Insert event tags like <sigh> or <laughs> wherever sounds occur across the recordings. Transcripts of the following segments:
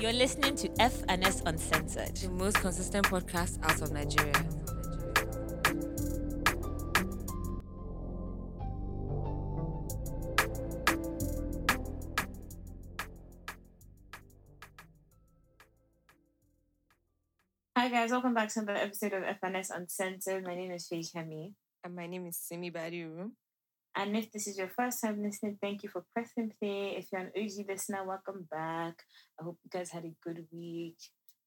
You're listening to FNS Uncensored. The most consistent podcast out of Nigeria. Hi guys, welcome back to another episode of FNS Uncensored. My name is Faye Kemi. And my name is Simi Badiru. And if this is your first time listening, thank you for pressing play. If you're an OG listener, welcome back. I hope you guys had a good week.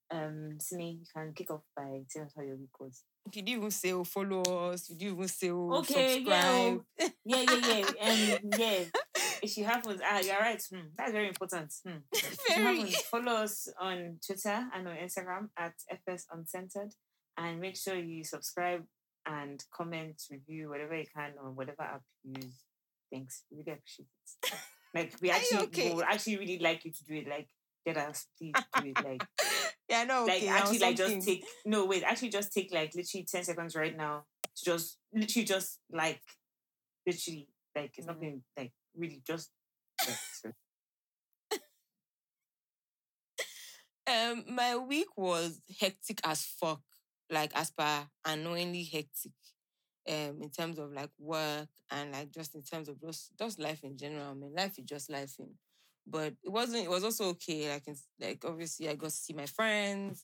Um, Simi, you can kick off by telling us how your week was. If you didn't even say oh, follow us, you didn't even say oh, Okay, subscribe. Yeah, yeah, yeah. <laughs> Um, yeah. If you haven't, ah, you're right. Hmm, that's very important. Hmm. <laughs> If you Very. follow us on Twitter and on Instagram at FS Uncensored. And make sure you subscribe and comment, review, whatever you can on whatever app you use. Thanks. We really appreciate it. <laughs> Like we actually okay? we would actually really like you to do it. Like get us please do it. Like <laughs> yeah, no, like okay, actually like something. just take no wait, actually just take like literally 10 seconds right now to just literally just like literally like it's Mm. nothing like really just <laughs> Um, my week was hectic as fuck, like as per unknowingly hectic. Um, in terms of like work and like just in terms of just just life in general. I mean, life is just life in. But it wasn't. It was also okay. Like, it's, like obviously, I got to see my friends,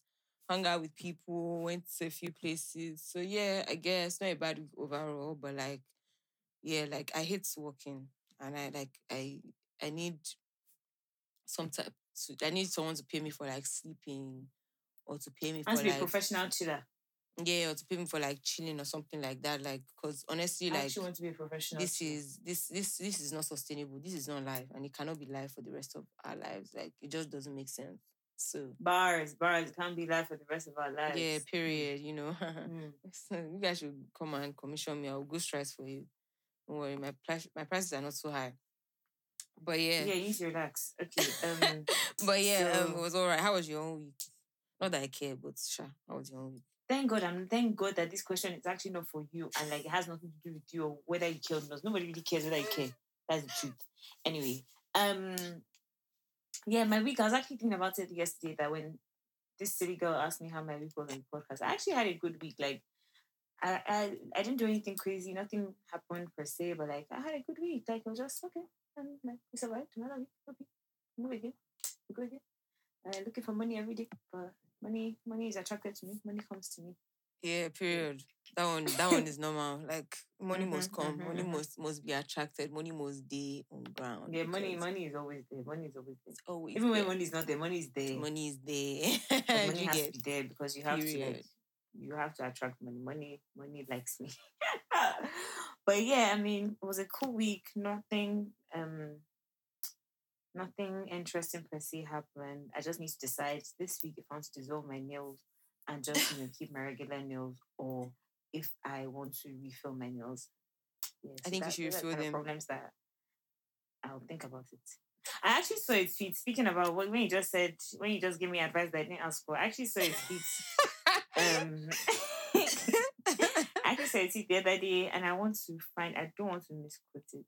hung out with people, went to a few places. So yeah, I guess not a bad week overall. But like, yeah, like I hate working, and I like I I need some type. To, I need someone to pay me for like sleeping, or to pay me has for to be a like professional chiller. Yeah, or to pay me for like chilling or something like that. Like, cause honestly, I like want to be a professional. this is this this this is not sustainable. This is not life, and it cannot be life for the rest of our lives. Like, it just doesn't make sense. So bars, bars can't be life for the rest of our lives. yeah, period. You know, <laughs> Mm. so you guys should come and commission me. I'll go straight for you. Don't worry, my price my prices are not so high. But yeah, Yeah, you need relax. Okay. <laughs> Um but yeah, um, it was all right. How was your own week? Not that I care, but sure, how was your own week? Thank God, I'm thank God that this question is actually not for you and like it has nothing to do with you or whether you care or not. Nobody really cares whether you care. That's the truth. Anyway, um, yeah, my week. I was actually thinking about it yesterday that when this silly girl asked me how my week was on the podcast, I actually had a good week. Like, I I, I didn't do anything crazy. Nothing happened per se, but like I had a good week. Like it was just okay. And like we survived another week. Okay, move again. We again. Uh, looking for money every day, but money money is attracted to me. Money comes to me. Yeah, period. That one, that one is normal. Like money must Mhm, come, mhm, money mhm. must must be attracted, money must be on ground. Yeah, money money is always there. Money is always there. always Even when money is not there, money is there. money is there. <laughs> Money has to be there because you have to like you have to attract money. Money money likes me. <laughs> but yeah, I mean, it was a cool week. Nothing um nothing interesting per se happened. I just need to decide this week if I want to dissolve my nails and just you know keep my regular nails or if I want to refill my nails. Yeah, I think you should refill them. Problems that I'll think about it. I actually saw it feet. Speaking about what when you just said when you just gave me advice that I didn't ask for, I actually saw it feet. um, <laughs> I actually saw it the other day, and I want to find. I don't want to misquote it.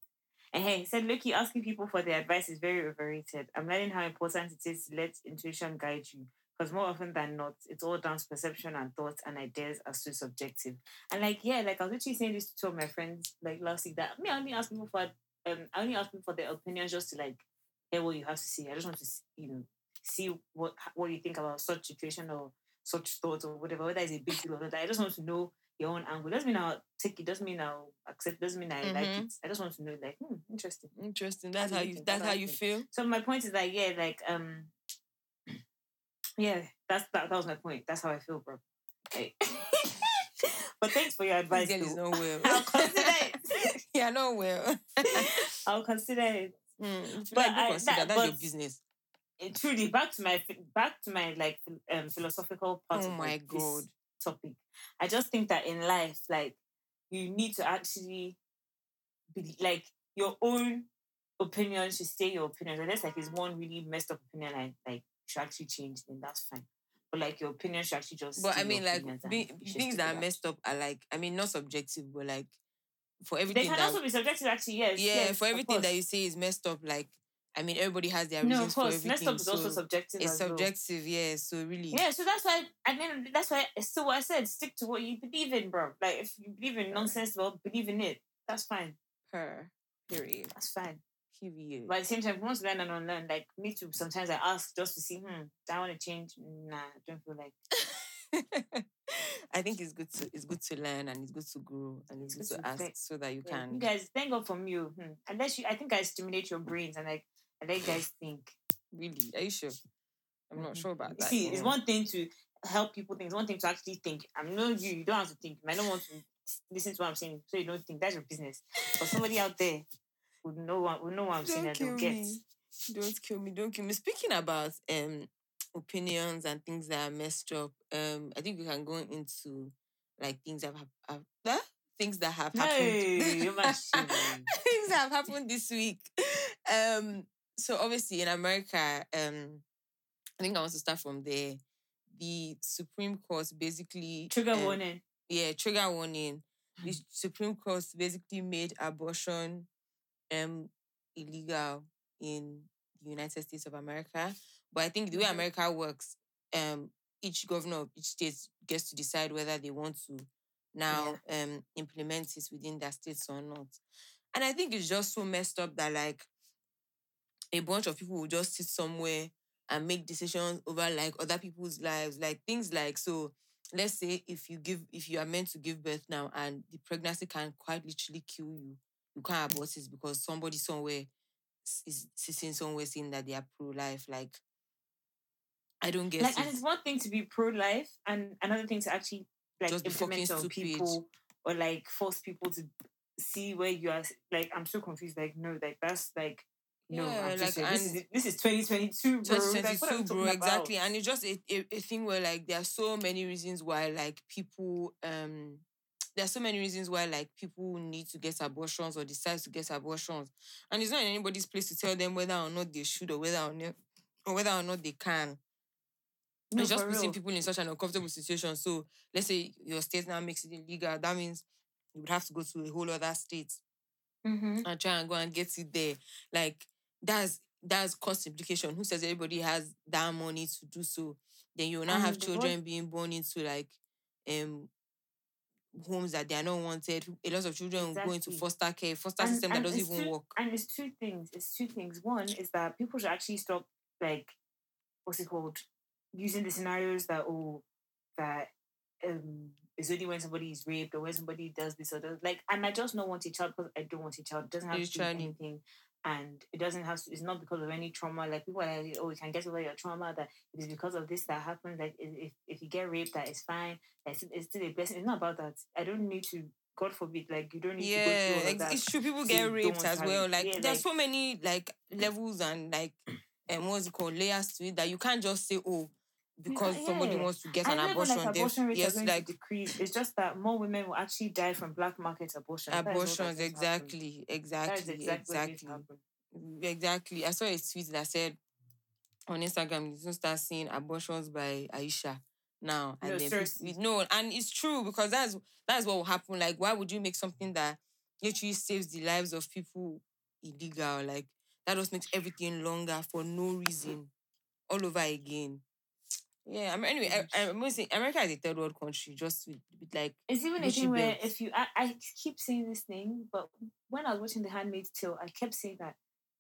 And hey, he said, Loki, asking people for their advice is very overrated. I'm learning how important it is to let intuition guide you. Because more often than not, it's all down to perception and thoughts and ideas are so subjective. And like, yeah, like I was literally saying this to two of my friends like last week that me, I only ask people for um I only ask people for their opinions just to like hear what you have to say. I just want to s- you know see what what you think about such situation or such thoughts or whatever, whether it's a big deal or not. I just want to know your own angle. Doesn't mean I'll take it, doesn't mean I'll accept, doesn't mean I like Mhm. it. I just want to know like, hmm, interesting. Interesting. That's how you. That's how you feel. So my point is like, yeah, like um <clears throat> yeah, that's that, that was my point. That's how I feel, bro. Like, <laughs> but thanks for your advice. Girl is not well. <laughs> I'll consider it. <laughs> yeah, not well. I'll consider it. Mm, But like, I- consider. that- That's your business. Eh, truly back to my back to my like um, philosophical part Oh of my like, this God. Topic i just think that in life like you need to actually be like your own opinion should stay your opinion unless like it's one really messed up opinion like like should actually change then that's fine but like your opinion should actually just But I mean, like be- things that are messed up are like, I mean, not subjective, but like for everything. they can that also be subjective actually yes yeah, yes, for everything that you say is messed up. Like I mean, everybody has their No, reasons of for course. everything. Messed up is also subjective. it's as well. subjective, yeah. So really, Yeah, so that's why I mean that's why it's still what I said. Stick to what you believe in, bro. Like if you believe in nonsense, well, believe in it. That's fine. her period. That's fine. Period. But at the same time, if you want to learn and unlearn, like me too. Sometimes I ask just to see, hmm, do I want to change? Nah, I don't feel like <laughs> I think it's good to it's good to learn and it's good to grow and it's, It's good good to to ask so that you Yeah, can You guys, thank God from you. Hmm. Unless you, I think I stimulate your brains and like You guys think. really. Are you sure? I'm not Mhm. sure about that. see, you it's one thing to help people think. It's one thing to actually think. I'm not you. You don't have to think. I don't want to listen to what I'm saying, so you don't think. That's your business. But somebody out there would know what would know what I'm saying Don't and they'll get. me. Don't kill me. Don't kill me. Speaking about um opinions and things that are messed up, um, I think we can go into like things that have, have huh? things that have happened. Hey, you're my <laughs> shit. things that have happened this week. Um, so obviously in America, um, I think I want to start from there. The Supreme Court basically Trigger um, warning. yeah, trigger warning. The Supreme Court basically made abortion um illegal in the United States of America. But I think the way. America works, um, each governor of each state gets to decide whether they want to now um implement it within their states or not. And I think it's just so messed up that like a bunch of people will just sit somewhere and make decisions over like other people's lives, like things like so. Let's say if you give if you are meant to give birth now and the pregnancy can quite literally kill you, you can't abort it because somebody somewhere is sitting somewhere saying that they are pro life. Like I don't get Like, it. and it's one thing to be pro life, and another thing to actually like Just implement on people or like force people to see where you are. Like, I'm so confused. Like, no, like that's like. No, Yeah, like, saying, this, is, this is 2022, bro. Like, what are we 2022, bro. Exactly, about? and it's just a, a, a thing where like there are so many reasons why like people um there are so many reasons why like people need to get abortions or decide to get abortions, and it's not in anybody's place to tell them whether or not they should or whether or not or whether or not they can. No, it's just putting real. people in such an uncomfortable situation. So let's say your state now makes it illegal. That means you would have to go to a whole other state Mhm. and try and go and get it there. Like that's that's cost implication. Who says everybody has that money to do so? Then you will now have And what- children being born into like um homes that they are not wanted. A lot of children will go into foster care, foster And- system that doesn't even two- work. And it's two things. It's two things. One is that people should actually stop like what's it called? Using the scenarios that oh that um it's only when somebody is raped or when somebody does this or does like and I just not want a child because I don't want a child. It doesn't have to Literally. anything. And it doesn't have to it's not because of any trauma. Like people are like, oh, you can get over your trauma that it is because of this that happened. Like if if, you get raped, that is fine. That's it's still a blessing. It's not about that. I don't need to God forbid, like you don't need to go Yeah, through all that. it's true. People so get raped as well. it. Like Yeah, there's like- so many like <clears throat> levels and like um what's it called layers to it that you can't just say oh Uh, because somebody yeah. wants to get I an abortion. like abortion rates yes, are going like to decrease. It's just that more women will actually die from black market abortion. That is what abortions. has just happened. Exactly, exactly, exactly exactly. happen. Mm, exactly. I saw a tweet that said on Instagram, you can start seeing abortions by Aisha now. And No, seriously. people, no, and it's true because that's that's what will happen. Like, why would you make something that literally saves the lives of people illegal? Like that just makes everything longer for no reason. All over again. Yeah, I mean, anyway, I, I'm gonna America is a third world country, just with, with like It's even a thing where if you, I, I keep saying this thing, but when I was watching The Handmaid's Tale, I kept saying that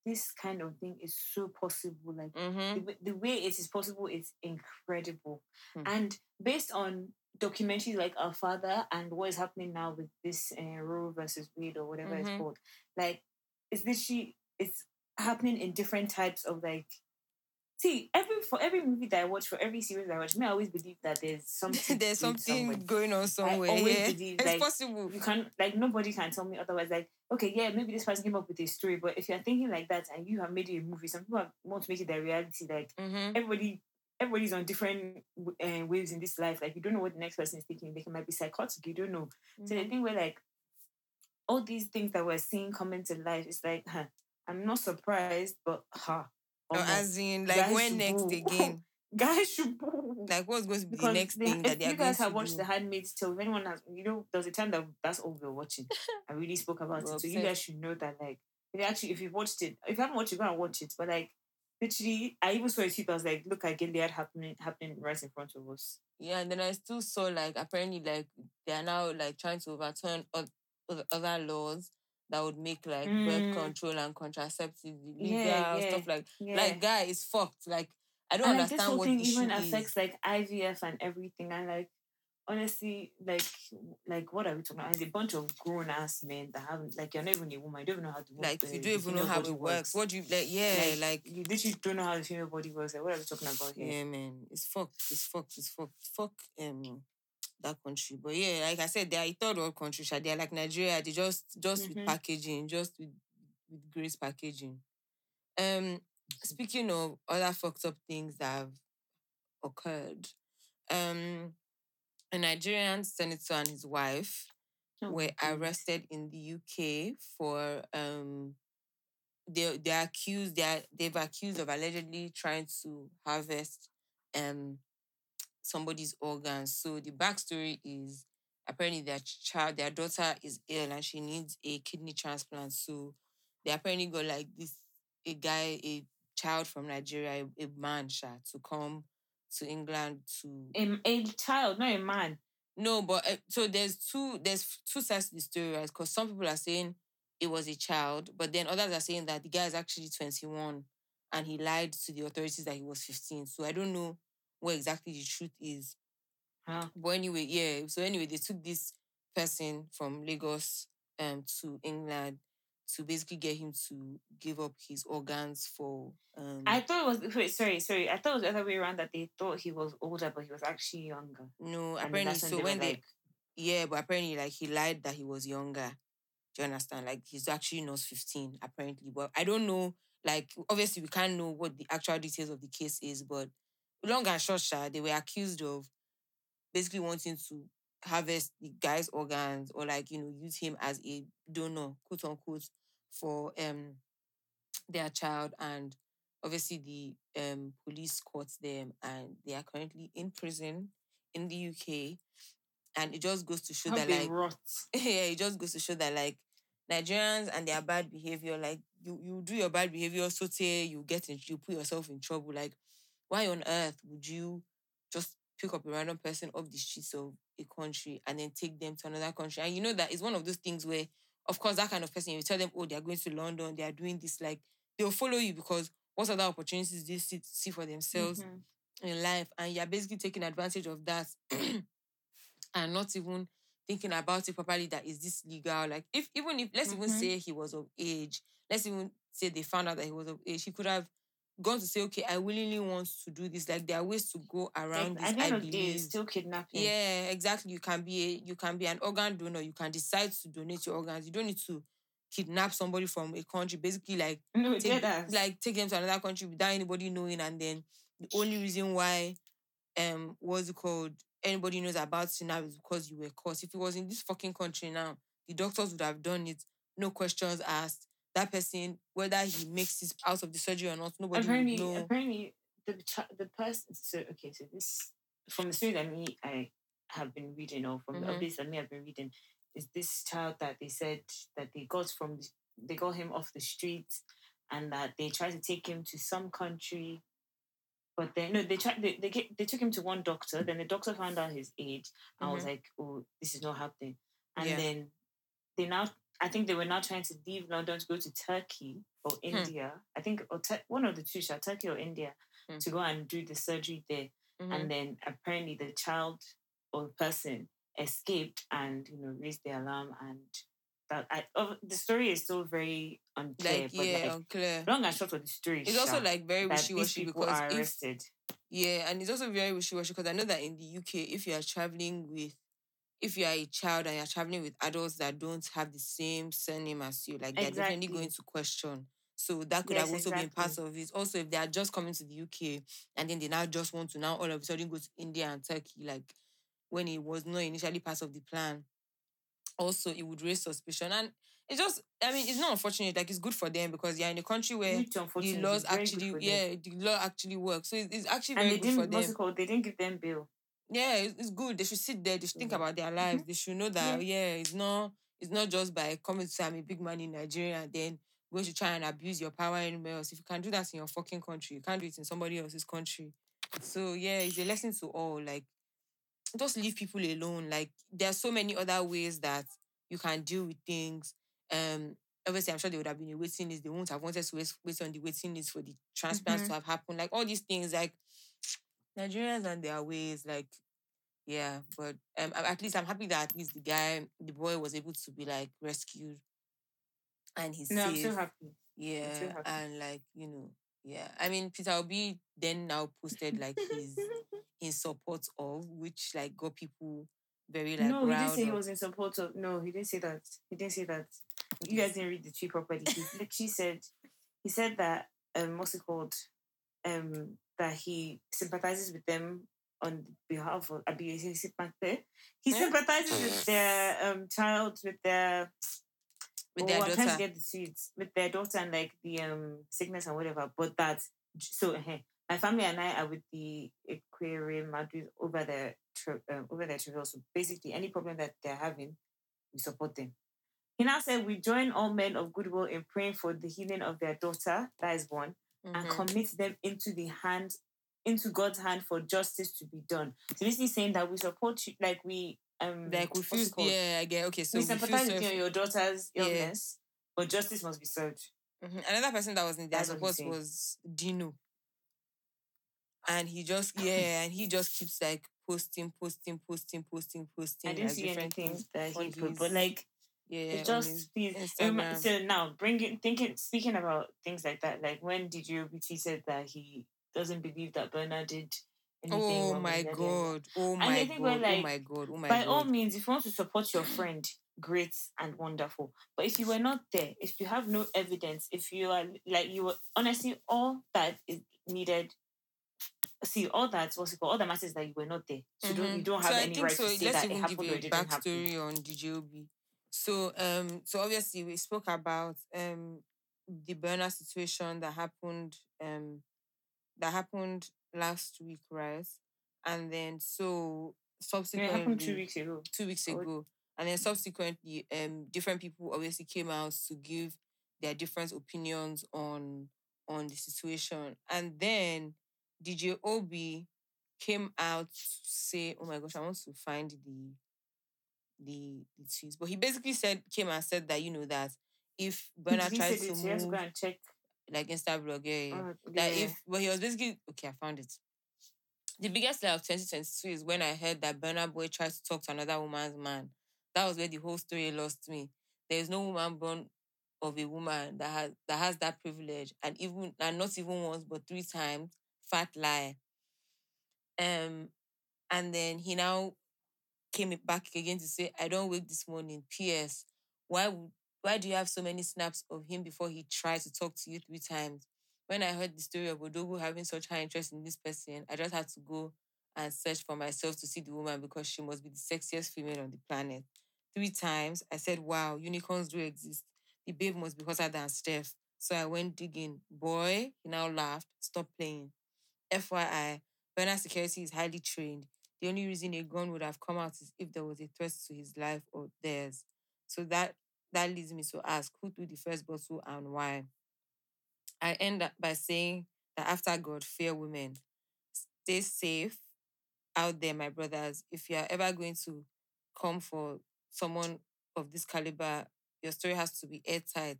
this kind of thing is so possible. Like mhm, the, way- the way it is possible is incredible. Hmm. And based on documentaries like Our Father and what is happening now with this uh, Roe versus Wade or whatever Mhm. it's called, like it's literally it's happening in different types of like. See, every for every movie that I watch, for every series I watch, me I always believe that there's <laughs> something. there's something somewhere. going on somewhere. I always yeah, believe, it's like, possible. You can like nobody can tell me otherwise. Like, okay, yeah, maybe this person came up with a story, but if you're thinking like that and you have made it a movie, some people want to make it their reality. Like hmm everybody everybody's on different uh, waves in this life. Like you don't know what the next person is thinking. They might be psychotic. You don't know. So the thing where like all these things that we're seeing come into life, it's like, huh, I'm not surprised, but huh. Or as in, like when next again? <laughs> guys should. Like what's going to be Because the next they- thing that they are you guys have watched do? The Handmaid's Tale, if anyone has, you know, there was a time that that's all we were watching. I really spoke <laughs> about it. So you guys should know that, like, if you actually if you watched it, if you haven't watched it, go and watch it. But like literally, I even saw a tweet. I was like, look at Gilead happening happening right in front of us. Yeah, and then I still saw like apparently like they are now like trying to overturn oth- oth- other laws that would make like Mm. birth control and contraceptives illegal, Yeah, yeah, stuff like Yeah. like guy is fucked. Like I don't and like, this understand whole what thing even is. affects like IVF and everything. And like honestly, like like what are we talking about? It's a bunch of grown ass men that haven't like you're not even a woman. You don't even know how to like the- you don't even know how it works. What do you like? Yeah, Like, like, you literally don't know how the female body works. Like what are we talking about here? yeah, man, it's fucked. It's fucked. It's fucked. Fuck um that country. But yeah, like I said, they are a third world country. sha. They're like Nigeria. They just just with Mhm. packaging, just with with grace packaging. Um, speaking of other fucked up things that have occurred, um, a Nigerian senator and his wife Oh, were arrested in the UK for um they they're accused they're they've accused of allegedly trying to harvest um somebody's organs. So the backstory is apparently their child, their daughter is ill and she needs a kidney transplant. So they apparently got like this a guy, a child from Nigeria, a, a man sha, to come to England to A, a child, not a man. no, but uh, so there's two there's two sides to the story, right? Because some people are saying it was a child, but then others are saying that the guy is actually 21 and he lied to the authorities that he was 15. So I don't know what exactly the truth is. Huh? But anyway, yeah. So anyway, they took this person from Lagos um to England to basically get him to give up his organs for um I thought it was wait, sorry, sorry. I thought it was the other way around that they thought he was older, but he was actually younger. no And apparently so when they like, Yeah, but apparently, like he lied that he was younger. Do you understand? Like he's actually not 15, apparently. But I don't know. Like obviously, we can't know what the actual details of the case is. But long and short, sha, they were accused of basically wanting to harvest the guy's organs or like you know use him as a donor, quote unquote, for um their child. And obviously, the um police caught them, and they are currently in prison in the UK. And it just goes to show how that like rot. <laughs> yeah, it just goes to show that like Nigerians and their bad behavior, like you you do your bad behavior, so say you get in, you put yourself in trouble. Like, why on earth would you just pick up a random person off the streets of a country and then take them to another country? And you know that it's one of those things where, of course, that kind of person, you tell them, oh, they are going to London, they are doing this, like they'll follow you because what other opportunities they see, for themselves Mhm. in life and you're basically taking advantage of that <clears throat> and not even thinking about it properly that is this legal like if even if let's even Mhm. say he was of age let's even say they found out that he was of age he could have gone to say okay i willingly want to do this. Like there are ways to go around Like, this at the i end of the day, believe. it's still kidnapping. yeah exactly. You can be a, you can be an organ donor. You can decide to donate your organs. You don't need to kidnap somebody from a country. Basically like <laughs> No, take, like take them to another country without anybody knowing and then the only reason why um what's it called anybody knows about it now is because you were caught. If it was in this fucking country now the doctors would have done it. No questions asked that person whether he makes it out of the surgery or not nobody apparently, would know apparently, the the person. So okay, so this from the story that me I have been reading, or from Mhm. the updates that me have been reading, is this child that they said that they got from they got him off the street, and that they tried to take him to some country. But then no, they tried. They they, get, they took him to one doctor. Then the doctor found out his age and was Mhm. like, "Oh, this is not happening." And Yeah. then they now I think they were now trying to leave London to go to Turkey or Hmm. India. I think or Tur- one of the two, shall Turkey or India, Hmm. to go and do the surgery there. Mhm. And then apparently the child or person escaped and you know raised the alarm and that I, oh, the story is still very unclear. like but yeah like, unclear long and short of the story, it's also like very wishy-washy because are if arrested. Yeah, and it's also very wishy-washy because I know that in the UK, if you are traveling with, if you are a child and you're traveling with adults that don't have the same surname as you, like they're definitely going to question. So that could Yes, have also been part of it. Also, if they are just coming to the UK and then they now just want to now all of a sudden go to India and Turkey, like when it was not initially part of the plan, also it would raise suspicion. And it's just, I mean, it's not unfortunate. Like it's good for them because you're in a country where the laws is very good actually, yeah, the law actually works. So it's, it's actually and very they good for them. Called? They didn't give them bail. Yeah, it's, it's good. They should sit there. They should think Mhm. about their lives. They should know that Yeah. yeah. it's not it's not just by coming to say I'm a big man in Nigeria and then going to try and abuse your power anywhere else. If you can do that in your fucking country, you can't do it in somebody else's country. So yeah, it's a lesson to all. Like, just leave people alone. Like, there are so many other ways that you can deal with things. Um, obviously, I'm sure they would have been a waiting list. They won't have wanted to wait, wait on the waiting list for the transplants Mhm. to have happened. Like all these things, like Nigerians and their ways, like yeah. But um, at least I'm happy that at least the guy, the boy, was able to be like rescued, and he's No, I'm safe. so happy. Yeah, happy. and like you know, yeah. I mean, Peter Obi then now posted like his <laughs> in support of, which like got people very like no, he didn't say he was in support of. No, he didn't say that. He didn't say that. You guys didn't read the tweet properly. He literally said, he said that um, what's it called? Um, that he sympathizes with them on behalf of Abi. He he sympathizes with their um child, with their with oh, their I'm trying to daughter. get the seeds with their daughter and like the um sickness and whatever. But that so hey, my family and I are with the Ekweremadu over their um, over their travail. So basically, any problem that they're having, we support them. He now said, "We join all men of goodwill in praying for the healing of their daughter, that is one, and Mhm. commit them into the hand, into God's hand for justice to be done." So basically, saying that we support you, like we um Like we feel, called? yeah, I get okay. So we we sympathize with your daughter's Yeah. illness, but justice must be served. Mhm. Another person that was in there, That's what he's was Dino. And he just, yeah, and he just keeps like posting, posting, posting, posting, posting. I didn't see different anything things that he put, but like Yeah, it's just please. Instagram. Um, so now, bringing thinking, speaking about things like that, like when did you tweeted that he doesn't believe that Burna did anything? Oh my and yada, yada. god! Oh my god! we're oh my god! Oh my By god! all means, if you want to support your friend, great and wonderful. But if you were not there, if you have no evidence, if you are like you were honestly all that is needed. See, all that what's it called? All that matters that you were not there. So you don't mm-hmm. you don't have so any right so. to say that it happened or didn't happen. backstory on DJ Obi. So, um, so obviously we spoke about um the Burna situation that happened um that happened last week, right? And then so Yeah, subsequently it happened two weeks ago. two weeks Oh. ago. And then subsequently, um, different people obviously came out to give their different opinions on on the situation. And then DJ Obi came out to say, "Oh my gosh, I want to find the the the tweets." But he basically said, came and said that you know that if Burna tries to have go and check. like Insta blog, yeah, yeah, yeah. Oh, That yeah. if but he was basically okay, I found it. The biggest lie of 2022 is when I heard that Burna Boy tried to talk to another woman's man. That was where the whole story lost me. There is no woman born of a woman that has that has that privilege, and even and not even once but three times. Fat lie. Um, and then he now came back again to say, "I don't wake this morning." P.S. Why why do you have so many snaps of him before he tried to talk to you three times? When I heard the story of Ogulu having such high interest in this person, I just had to go and search for myself to see the woman because she must be the sexiest female on the planet. Three times, I said, wow, unicorns do exist. The babe must be hotter than Steph. So I went digging. Boy, he now laughed. Stop playing. FYI, Burna Security is highly trained. The only reason a gun would have come out is if there was a threat to his life or theirs. So that that leads me to ask who threw the first bottle and why. I end up by saying that after God, fear women. Stay safe out there, my brothers. If you are ever going to come for someone of this caliber, your story has to be airtight.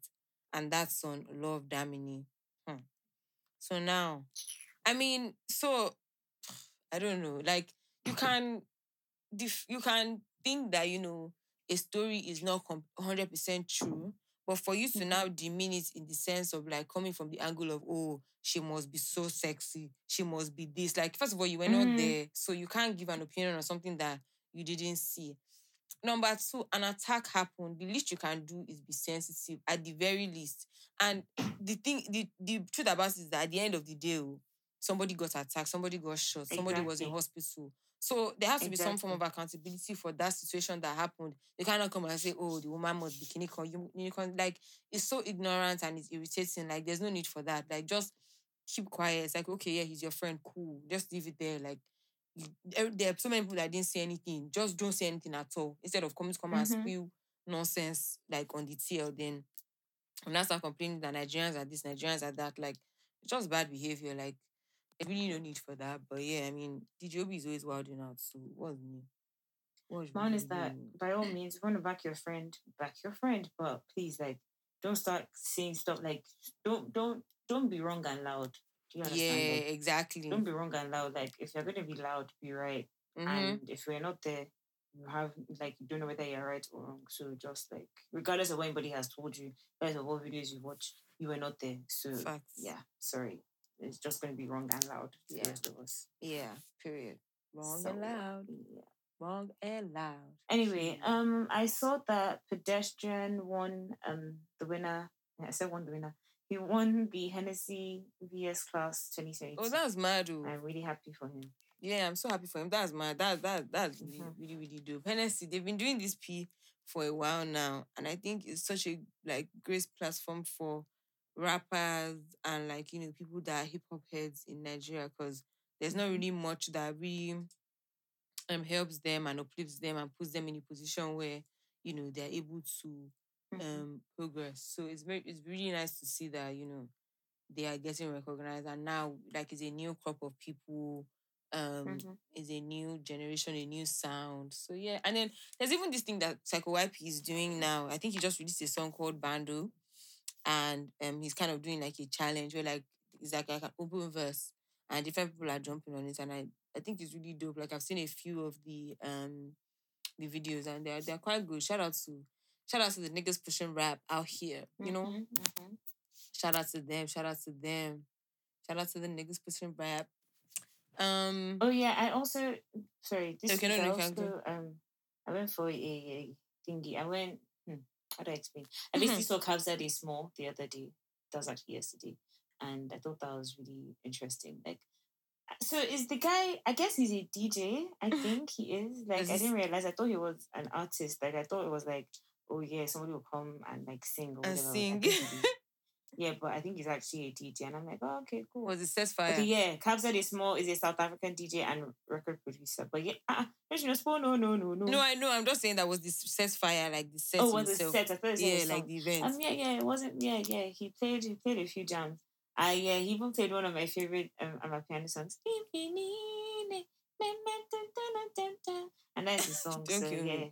And that's on Love Damini. Hmm. So now, I mean, so <sighs> I don't know. Like you can, def- you can think that you know a story is not hundred percent true, but for you to now demean it in the sense of like coming from the angle of oh she must be so sexy, she must be this. Like first of all, you were not Mhm. there, so you can't give an opinion on something that you didn't see. Number two, an attack happened. The least you can do is be sensitive at the very least. And the thing, the, the truth about it is that at the end of the day, oh, somebody got attacked, somebody got shot, somebody was in hospital. So there has to be some form of accountability for that situation that happened. You cannot come and say, "Oh, the woman must be unicorn." You, unicorn, like it's so ignorant and it's irritating. Like there's no need for that. Like just keep quiet. It's like okay, yeah, he's your friend, cool. Just leave it there. Like you- there, are so many people that didn't say anything. Just don't say anything at all. Instead of coming to come and Mhm. spew nonsense like on the TL, then and now start complaining that Nigerians are this, Nigerians are that. Like, it's just bad behavior. Like, there's really no need for that. But yeah, I mean, DJ Obi is always wilding out. So what's new? What's Mine is that new? by all means, if you want to back your friend, back your friend. But please, like, don't start saying stuff like don't don't don't be wrong and loud. Do you Yeah. Like, exactly. don't be wrong and loud. Like if you're gonna be loud, be right. Mhm. And if we're not there, you have like you don't know whether you're right or wrong. So just like regardless of what anybody has told you, regardless of what videos you watch, you were not there. So Facts. yeah, sorry. It's just gonna be wrong and loud to Yeah. the rest of us. Yeah, period. Wrong So, and loud. yeah. Wrong and loud. Anyway, um, I saw that pedestrian won um the winner. I said won the winner. He won the Hennessy VS Class 2022. Oh, that's mad. oh. I'm really happy for him. Yeah, I'm so happy for him. That's mad. That that that's really, Mhm. really, really dope. Hennessy, they've been doing this P for a while now. And I think it's such a like great platform for rappers and like, you know, people that are hip hop heads in Nigeria because there's not Mhm. really much that really um helps them and uplifts them and puts them in a position where, you know, they're able to Mhm. um progress. So it's very it's really nice to see that, you know, they are getting recognized and now like it's a new crop of people um Mhm. is a new generation, a new sound. So yeah, and then there's even this thing that Psycho YP is doing now. I think he just released a song called Bando, and um he's kind of doing like a challenge where like it's like, like an open verse, and different people are jumping on it, and I I think it's really dope. Like I've seen a few of the um the videos, and they're they're quite good. Shout out to shout out to the niggas pushing rap out here. You know, Mhm, mhm. shout out to them. Shout out to them. Shout out to the niggas pushing rap. Um. Oh yeah, I also sorry. This Okay, no, I no, also um I went for a, a thingy. I went. How do I explain? I basically saw Kabza De Small the other day. That was actually yesterday, and I thought that was really interesting. Like, uh, so is the guy? I guess he's a DJ. I think he is. Like, Is I didn't realize. I thought he was an artist. Like, I thought it was like, oh yeah, somebody will come and like sing or And whatever. Sing. Think he did. yeah, but I think he's actually a DJ, and I'm like, oh okay, cool. Was it Ses Fire? Okay, yeah, Kabza De Small is a South African DJ and record producer. But yeah, uh, uh, no, no, no, no, no. No, I know. I'm just saying that was the Ses Fire, like the set oh, was it himself. set? I thought it Yeah, like the event. Um, yeah, yeah, it wasn't. Yeah, yeah. He played. He played a few jams. I yeah, he even played one of my favorite um, Amapiano songs. And that's the song. so yeah,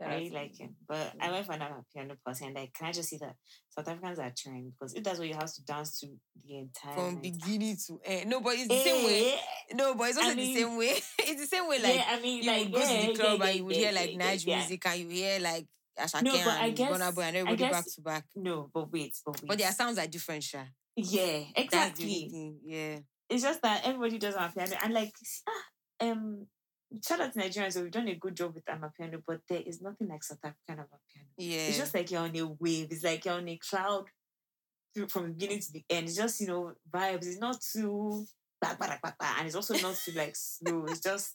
I really like him. him. But I went for another piano person. Like, can I just see that South Africans are trying because if that's what you have to dance to the entire From night. beginning to end. No, but it's the same way. Eh, No, but it's also I mean- the same way. <laughs> it's the same way, like, yeah, I mean, you like, would go yeah, to the club yeah, and you would hear like Nige music and you hear like Asake No, but I and guess- Burna Boy and I everybody back to back. No, but wait, but wait. But their sounds are different, Sha. yeah, That's the only exactly. Yeah. It's just that everybody does Amapiano. And like, ah, um, shout out to Nigerians, we've done a good job with Amapiano, but there is nothing like South African Amapiano. Yeah. It's just like you're on a wave. It's like you're on a cloud from the beginning to the end. It's just, you know, vibes. It's not too, and it's also not too like slow. It's just,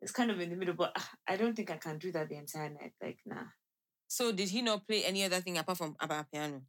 it's kind of in the middle. But ah, I don't think I can do that the entire night. Like, nah. so did he not play any other thing apart from Amapiano?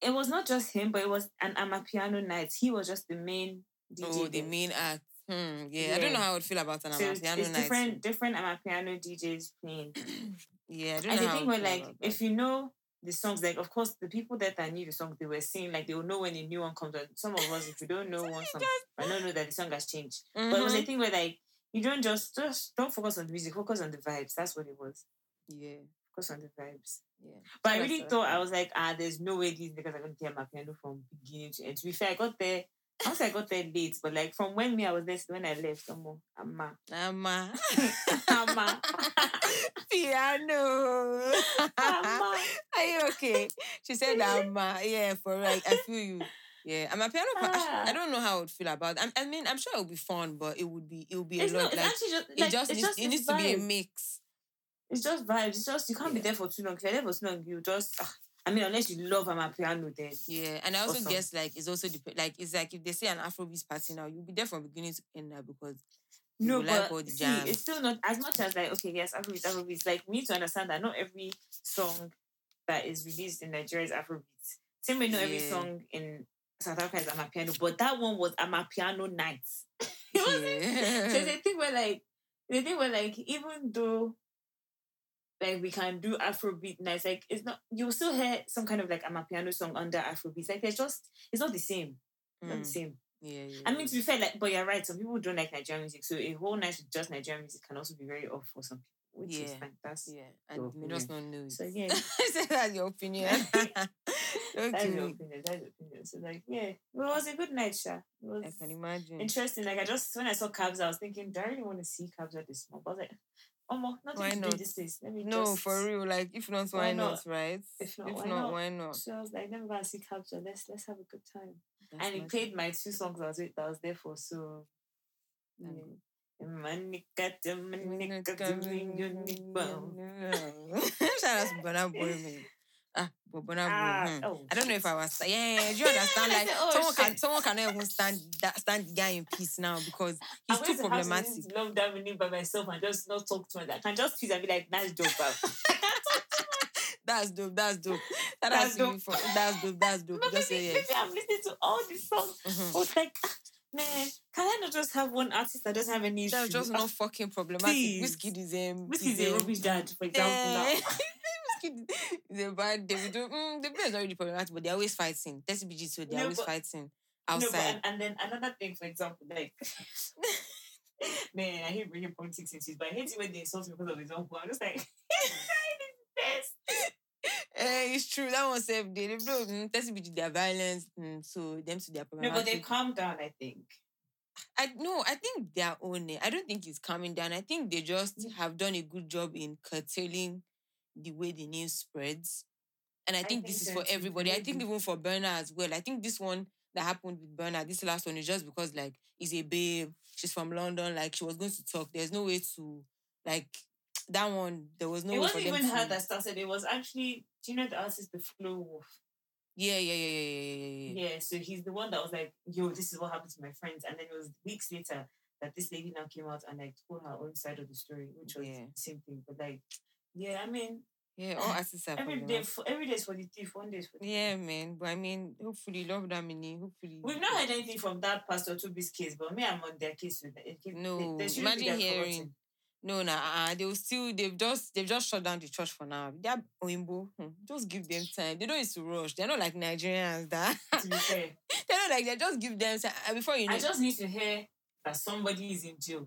It was not just him, but it was an Amapiano night. He was just the main DJ. Oh, the main act. Hmm. Yeah. I don't know how I would feel about an it's, Amapiano it's night. different, different Amapiano DJs playing. <clears throat> yeah, I don't And know the how I thing where, like, if you know the songs, like, of course, the people that I knew the songs they were singing, like, they will know when a new one comes on. Some of us, if we don't know one song, I don't know that the song has changed. But it was a Mhm. thing where, like, you don't just, just don't focus on the music, focus on the vibes. That's what it was. Yeah. Focus on the vibes. Yeah. But I really thought, I was like, ah, there's no way these niggas are going to play my piano from beginning to end. To be fair, I got there, once I got there late, but, like, from when me, I was there, when I left, I'm more, I'm ma. Ama. <laughs> Ama. <laughs> Piano. Ama. <laughs> Are you okay? She said Ama. Yeah, for right. I feel you. Yeah, I'm a piano. pa- I, Ah. don't know how I would feel about. I, I mean, I'm sure it would be fun, but it would be it would be a It's lot. not, it's like actually just, it like, just it's needs, just it needs to be a mix. It's just vibes. It's just you can't be there for too long. If you're there for too long, you just. ah, I mean, unless you love Amapiano, piano, then Yeah, and I also Awesome. guess like it's also dep- like it's like if they say an Afrobeat party now, you'll be there from beginning to end now because no, like but the see, jams. it's still not as much as like okay, yes, Afrobeat, Afrobeat. Like we need to understand that not every song that is released in Nigeria is Afrobeat. Same way, not every song in South Africa is Amapiano, but that one was Amapiano night. <laughs> it wasn't. So yeah. the thing where like the thing where like even though like we can do Afrobeat nights. Like it's not you'll still hear some kind of like I'm a piano song under Afrobeat. Like it's just it's not the same. It's Not the Mm. same. Yeah, yeah. I mean to be fair, like but you're right, some people don't like Nigerian music. So a whole night with just Nigerian music can also be very off for some people, which is Yeah. fine. That's yeah, and we just not know so yeah. <laughs> That's your opinion. Don't <laughs> That's your opinion. That's your opinion. So like, yeah, well, it was a good night, Sha. I can imagine. interesting. Like I just when I saw cabs, I was thinking, do I really want to see cabs at this small? But I was like, nothing Why not? this place. Let me No, just... for real. Like, if not, Why why, not? not? Right? If not, why not? why not? So I was like, let me go and see. So let's let's have a good time. That's and he played my two songs I was with, that I was there for. So. Thank yeah. Manika, manika, <laughs> Shout out to Burna Boy, man. Ah, but Boy. Ah, hmm. oh, I don't know if I was. Yeah, do you <laughs> understand? Like oh, someone can someone cannot even <laughs> stand that stand the guy in peace now because he's too problematic. to love that meaning by myself and just not talk to him. I can just peace and be like, nice job. <laughs> That's dope. That's dope. That That's dope. for, that's dope. That's dope. No, Just maybe, say maybe. I'm listening to all these songs. Mhm. I was like, ah, man, can I not just have one artist that doesn't have any issues? That's issue? just Ah, not fucking problematic. please. Wizkid is um. Wizkid is a rubbish dad, for example. Now. Eh, a bad Davido. Mm, the is not really problematic, but they're always fighting. Tessie BG, so they're No, always but- fighting No, but, outside. and, and then another thing, for example, like, <laughs> man, I hate bringing politics into it, but I hate it when they insult me because of his own I'm just like, <laughs> this. Eh, it's true. That one said they they blow. Mm, they're violent. Mm, so them to their no, but they calmed down, I think. I no, I think they're own. I don't think it's coming down. I think they just Mm. have done a good job in curtailing the way the news spreads. And I think, think this is for everybody. I think even for Burna as well. I think this one that happened with Burna, this last one is just because like he's a babe, she's from London, like she was going to talk. There's no way to like <tsk> that one. There was no it way wasn't for them even to, her that started. It was actually, do you know the artist, the Flo Wolf? Yeah, yeah, yeah, yeah, yeah, yeah, yeah, yeah. Yeah, so he's the one that was like, yo, this is what happened to my friends. And then it was weeks later that this lady now came out and like told her own side of the story, which was Yeah. the same thing. But like, yeah, I mean, Yeah, all <sighs> artists are every day, for, every day is for the thief, one day is for the Yeah, man. But I mean, hopefully, Love Damini. Hopefully, We've not heard anything from that Pastor to Toby's case, but me, I'm on their case with it. They- No, they be imagine hearing- No, nah, uh, they will still they've just they've just shut down the church for now. They're Oimbo. Hmm, Just give them time. They don't need to rush. They're not like Nigerians that To be fair, <laughs> they're not like they just give them time uh, before you know. I just need to hear that somebody is in jail.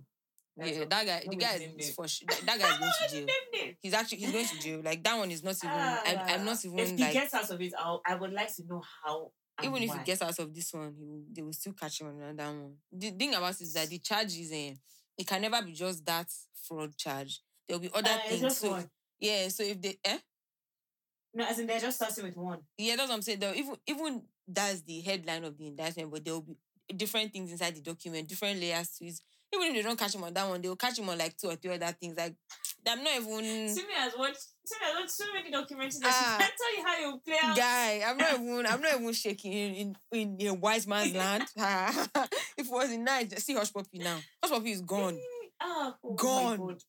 That's yeah, that guy, the guy is is, his is name? for sure. That, <laughs> that guy is going to jail. He's actually he's going to jail. Like that one is not even. I, I'm not Ah, even If he like gets out of it, I'll, I would like to know how. even if why. he gets out of this one, he will, they will still catch him on another one. The thing about it is that the charge is uh, it can never be just that fraud charge. There will be other Uh, things. So one. yeah, so if they eh No, as in they're just starting with one. Yeah, that's what I'm saying. Though, even even that's the headline of the indictment, but there will be different things inside the document, different layers to it. Even if they don't catch him on that one, they will catch him on like two or three other things. Like <sniffs> I'm not even Simi has watched. Simi has watched so many documentaries. Ah. that she can tell you how you play out. guy. I'm not <laughs> even. I'm not even shaking in in, in a wise man's land. <laughs> if it was in night, see Hushpuppi now. Hushpuppi is gone, Ah, oh Gone. My God.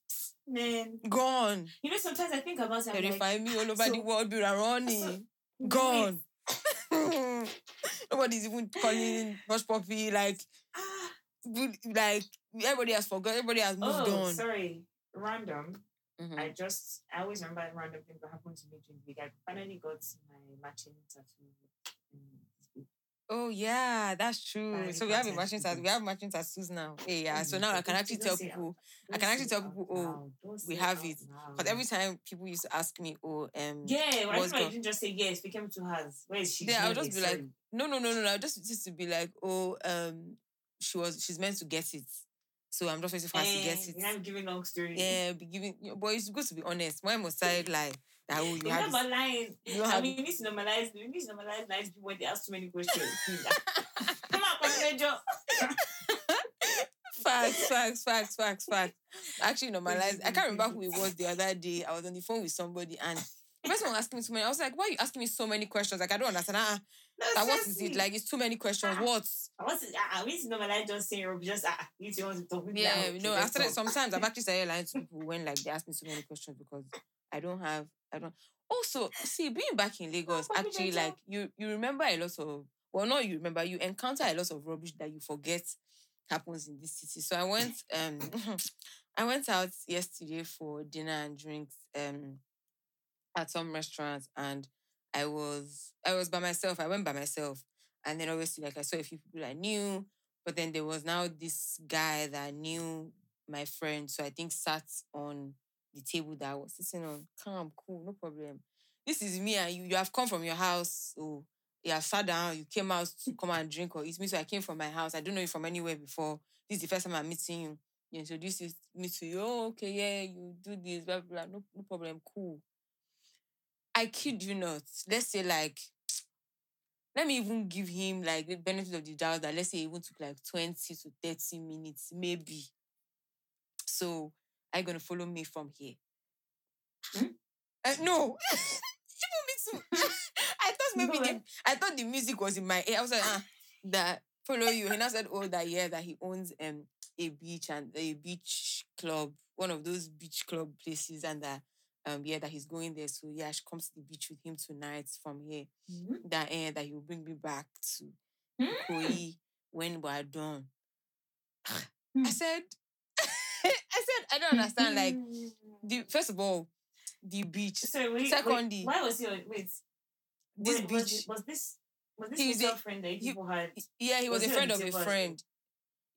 Man, gone. you know sometimes I think about it. I'm like, Terrify me all over the so- world, be running. wait, Gone. <laughs> Nobody's even calling Hushpuppi like ah. Like everybody has forgot. Everybody has moved oh, on. sorry. Random. Mhm. I just I always remember random things that happened to me during the week. I finally got my matching tattoo. Oh yeah, that's true. Finally so we have a matching tattoos. We have matching tattoos now. Hey, yeah. Oh So now I can actually tell people. I can actually tell people, oh. We have it. Because every time people used to ask me, oh, um, Yeah, why? You didn't just say yes. Became two hands. Where is she? Yeah, I'll just be like, no, no, no, no, no. Just just to be like, oh, um, she was she's meant to get it. So I'm just waiting for her to get Eh, it. not giving long stories. Yeah, be giving. But it's good to be honest. Why must I lie? That oh, you You're have not lying. you I have mean, you need to normalize. You need to normalize nice people when they ask too many questions. <laughs> Ah. Come on, come on, Joe. facts, facts, facts, facts, facts. Actually, <laughs> normalized. I can't remember who it was the other day. I was on the phone with somebody and the person was asking me so many. I was like, why are you asking me so many questions? Like, I don't understand. Ah, No, like, what is it? Like, it's too many questions. Ah. What? I want to. I, to normalize just saying you're just. Ah, you want to talk. Yeah, now. no, after that, sometimes I've <laughs> actually started lying to people when like they ask me so many questions because I don't have, I don't. Also, see, being back in Lagos, probably actually, like you, you remember a lot of, well, not you remember, you encounter a lot of rubbish that you forget happens in this city. So I went, um, <clears throat> I went out yesterday for dinner and drinks um at some restaurants and I was I was by myself. I went by myself. And then obviously like I saw a few people I knew, but then there was now this guy that knew my friend. So I think sat on the table that I was sitting on. Calm, cool, no problem. This is me and you. You have come from your house. So you have sat down, you came out to come and drink or eat me. So I came from my house. I don't know you from anywhere before. This is the first time I'm meeting you. You introduce me to you. Oh, okay, yeah, you do this, blah, blah, blah. No, no problem, cool. I kid you not. Let's say like, let me even give him like the benefit of the doubt that let's say it even took like 20 to 30 minutes, maybe. So are you gonna follow me from here? Hmm? Uh, no. <laughs> Want me to. <laughs> <laughs> I thought maybe No, the, I thought the music was in my ear. I was like, ah, that follow you. And I said, oh, that yeah, that he owns um a beach and a beach club, one of those beach club places, and that um yeah, that he's going there. So yeah, I should come to the beach with him tonight from here. Mhm. That eh, that he will bring me back to Mm. Koi when we're done. <sighs> I Hmm. said, <laughs> I said, I don't understand. Like, the <laughs> first of all, the beach. So wait, Secondly- wait, why was your wait? This wait, beach- it- was this was this He's a- friend that you people had? Yeah, he was, Was a friend of a friend.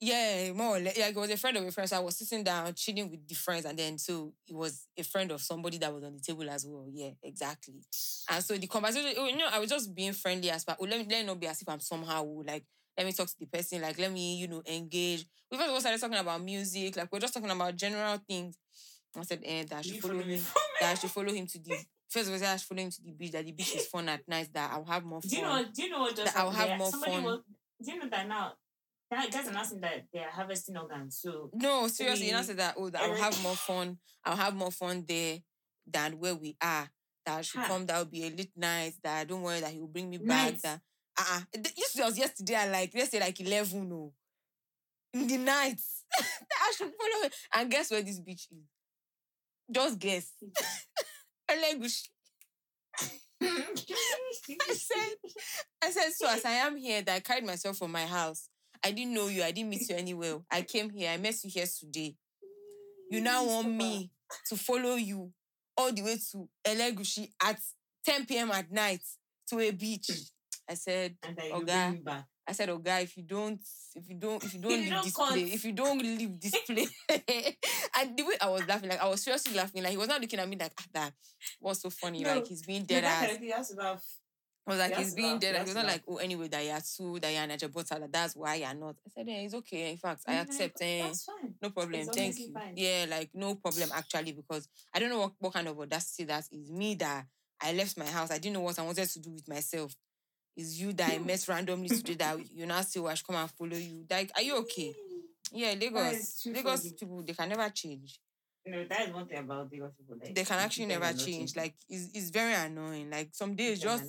Yeah, more or less. Yeah, it was a friend of a friend. So I was sitting down, chilling with the friends, and then so it was a friend of somebody that was on the table as well. Yeah, exactly. And so the conversation, you know, I was just being friendly as far. Oh, let me let it not be as if I'm somehow like. Let me talk to the person. Like, let me, you know, engage. We first of all started talking about music. Like, we're just talking about general things. I said, eh, that I should follow follow me him. That I should follow him to the. First of all, I should follow him to the beach. That the beach is fun at night. That I'll have more fun. Do you know? Do you know what just That I'll have there? more Somebody fun. Was, do you know that now? That guys announcing that they are harvesting organs. So No, seriously, you know we- said that. Oh, that I'll have more fun. I'll have more fun there than where we are. That I should Ha. come. That will be a lit night. That don't worry. That he will bring me back. Night. That uh uh This was yesterday. at Like let's say like eleven. No, in the night. <laughs> that I should follow. him. And guess where this beach is? Just guess. <laughs> Elegushi. <laughs> I said, I said, so as I am here, that I carried myself from my house. I didn't know you. I didn't meet you anywhere. I came here. I met you here today. You now want me to follow you all the way to Elegushi at 10 p.m. at night to a beach. I said, Oga, bring me back. I said, oh guy, if you don't, if you don't, if you <laughs> don't If you leave don't this place, if you don't leave this <laughs> place, <laughs> and the way I was laughing, like I was seriously laughing, like he was not looking at me like ah, that. What's so funny? No, like he's being No, dead that ass. kind of thing, you have to laugh. I was like, He he's being dead. has he was not like, oh, anyway, that you're two, that you're Najabota, that that's why you're not. I said, yeah, it's okay. In fact, I Yeah, accept. Eh, That's fine. no problem. Thank you. fine. Yeah, like no problem actually, because I don't know what, what kind of audacity that is. Me that I left my house. I didn't know what I wanted to do with myself. Is you that I <laughs> met randomly today that you now say, oh, I should come and follow you. Like, are you okay? Yeah, Lagos. too Lagos people, they can never change. No, that is one thing about people. Like, They can actually never change. Like, it's, it's very annoying. Like, some days they're just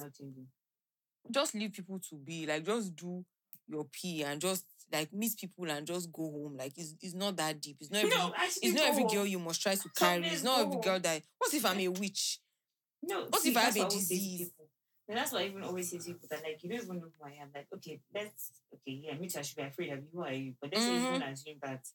just leave people to be like just do your pee and just like meet people and just go home like it's, it's not that deep it's not every No, it's not every girl you must try to carry it's not every girl that what if i'm a witch No, What see, if I have a what always say to disease? And that's why I even always say to people that like you don't even know who I am. Like, okay, let's okay, yeah, me too, I should be afraid of you. Who are you? But let's Mhm. even assume that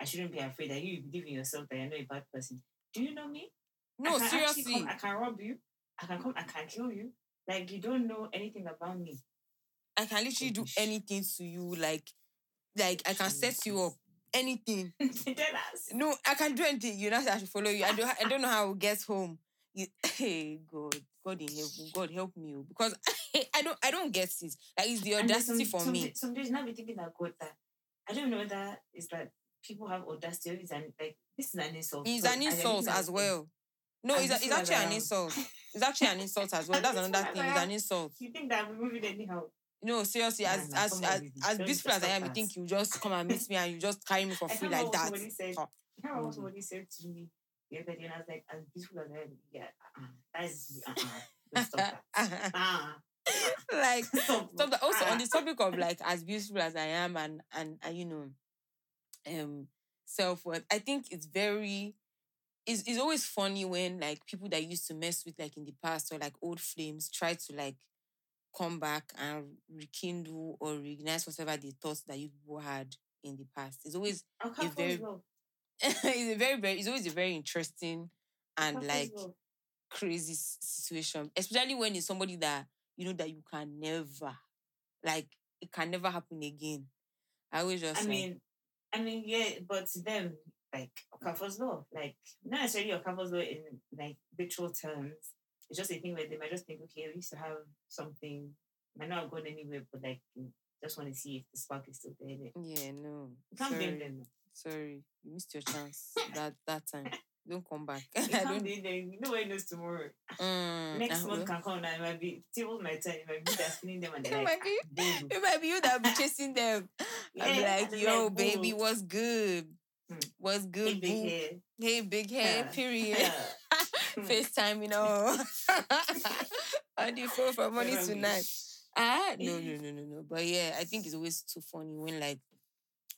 I shouldn't be afraid that you believe in yourself that you're not a bad person. Do you know me? no I seriously come, I can rob you. I can come. I can kill you. Like you don't know anything about me. i can literally do anything to you like like i can set you up anything <laughs> no i can do anything you know i should follow you i don't i don't know how i will get home You- <laughs> hey god god in heaven god help me oh, because <laughs> i don't i don't get it like it's the audacity some, for some, me Some days now be thinking that God that I don't know whether it's that people have audacity it's an like this is an insult. It's So an insult as well. No, it's, a, it's actually an insult. It's <laughs> actually an insult as well. That's another thing. It's an insult. You think that I'm moving anyhow? No, seriously, Nah, as as as, as beautiful as I am, you think you just come and meet me and you just carry me for free like that. said. Oh, I can't remember what Mm. somebody said to me the other day, and I was like, as beautiful as I am, yeah, uh-uh. that is uh-uh. Don't stop that. Ah, <laughs> like <laughs> stop. stop that. Also on Ah. the topic of like as beautiful as I am and and, and you know, um, self worth. I think it's very. It's, it's always funny when like people that used to mess with like in the past or like old flames try to like come back and rekindle or reignite whatever they thought that you people had in the past. It's always Okafor very- well. <laughs> it's a very, very, it's always a very interesting and like Law. crazy situation, especially when it's somebody that you know that you can never, like, it can never happen again. I always just, I like, mean, I mean, yeah, but to them, like mm. Okafor's law, like not necessarily Okafor's law in like literal terms. It's just a thing where they might just think, okay, we used to have something, might not have gone anywhere, but like just want to see if the spark is still there. yeah, no, You can't blame sorry, them. sorry, you missed your chance <laughs> that that time. Don't come back. You <laughs> can't blame them. Nobody knows tomorrow. Mm, Next I month can come and it might be table my time. It might be that spinning them and <laughs> It they're like, might be, ah, it might be you that will be chasing them. I'll be like, yo, baby, what's good? Hmm. What's good, Big, big boo? hair. Hey, big hair, Yeah. period. Yeah. <laughs> FaceTime, you <laughs> know. <laughs> On the phone from morning Never to wish. night. Ah, no, no, no, no, no. But yeah, I think it's always too funny when like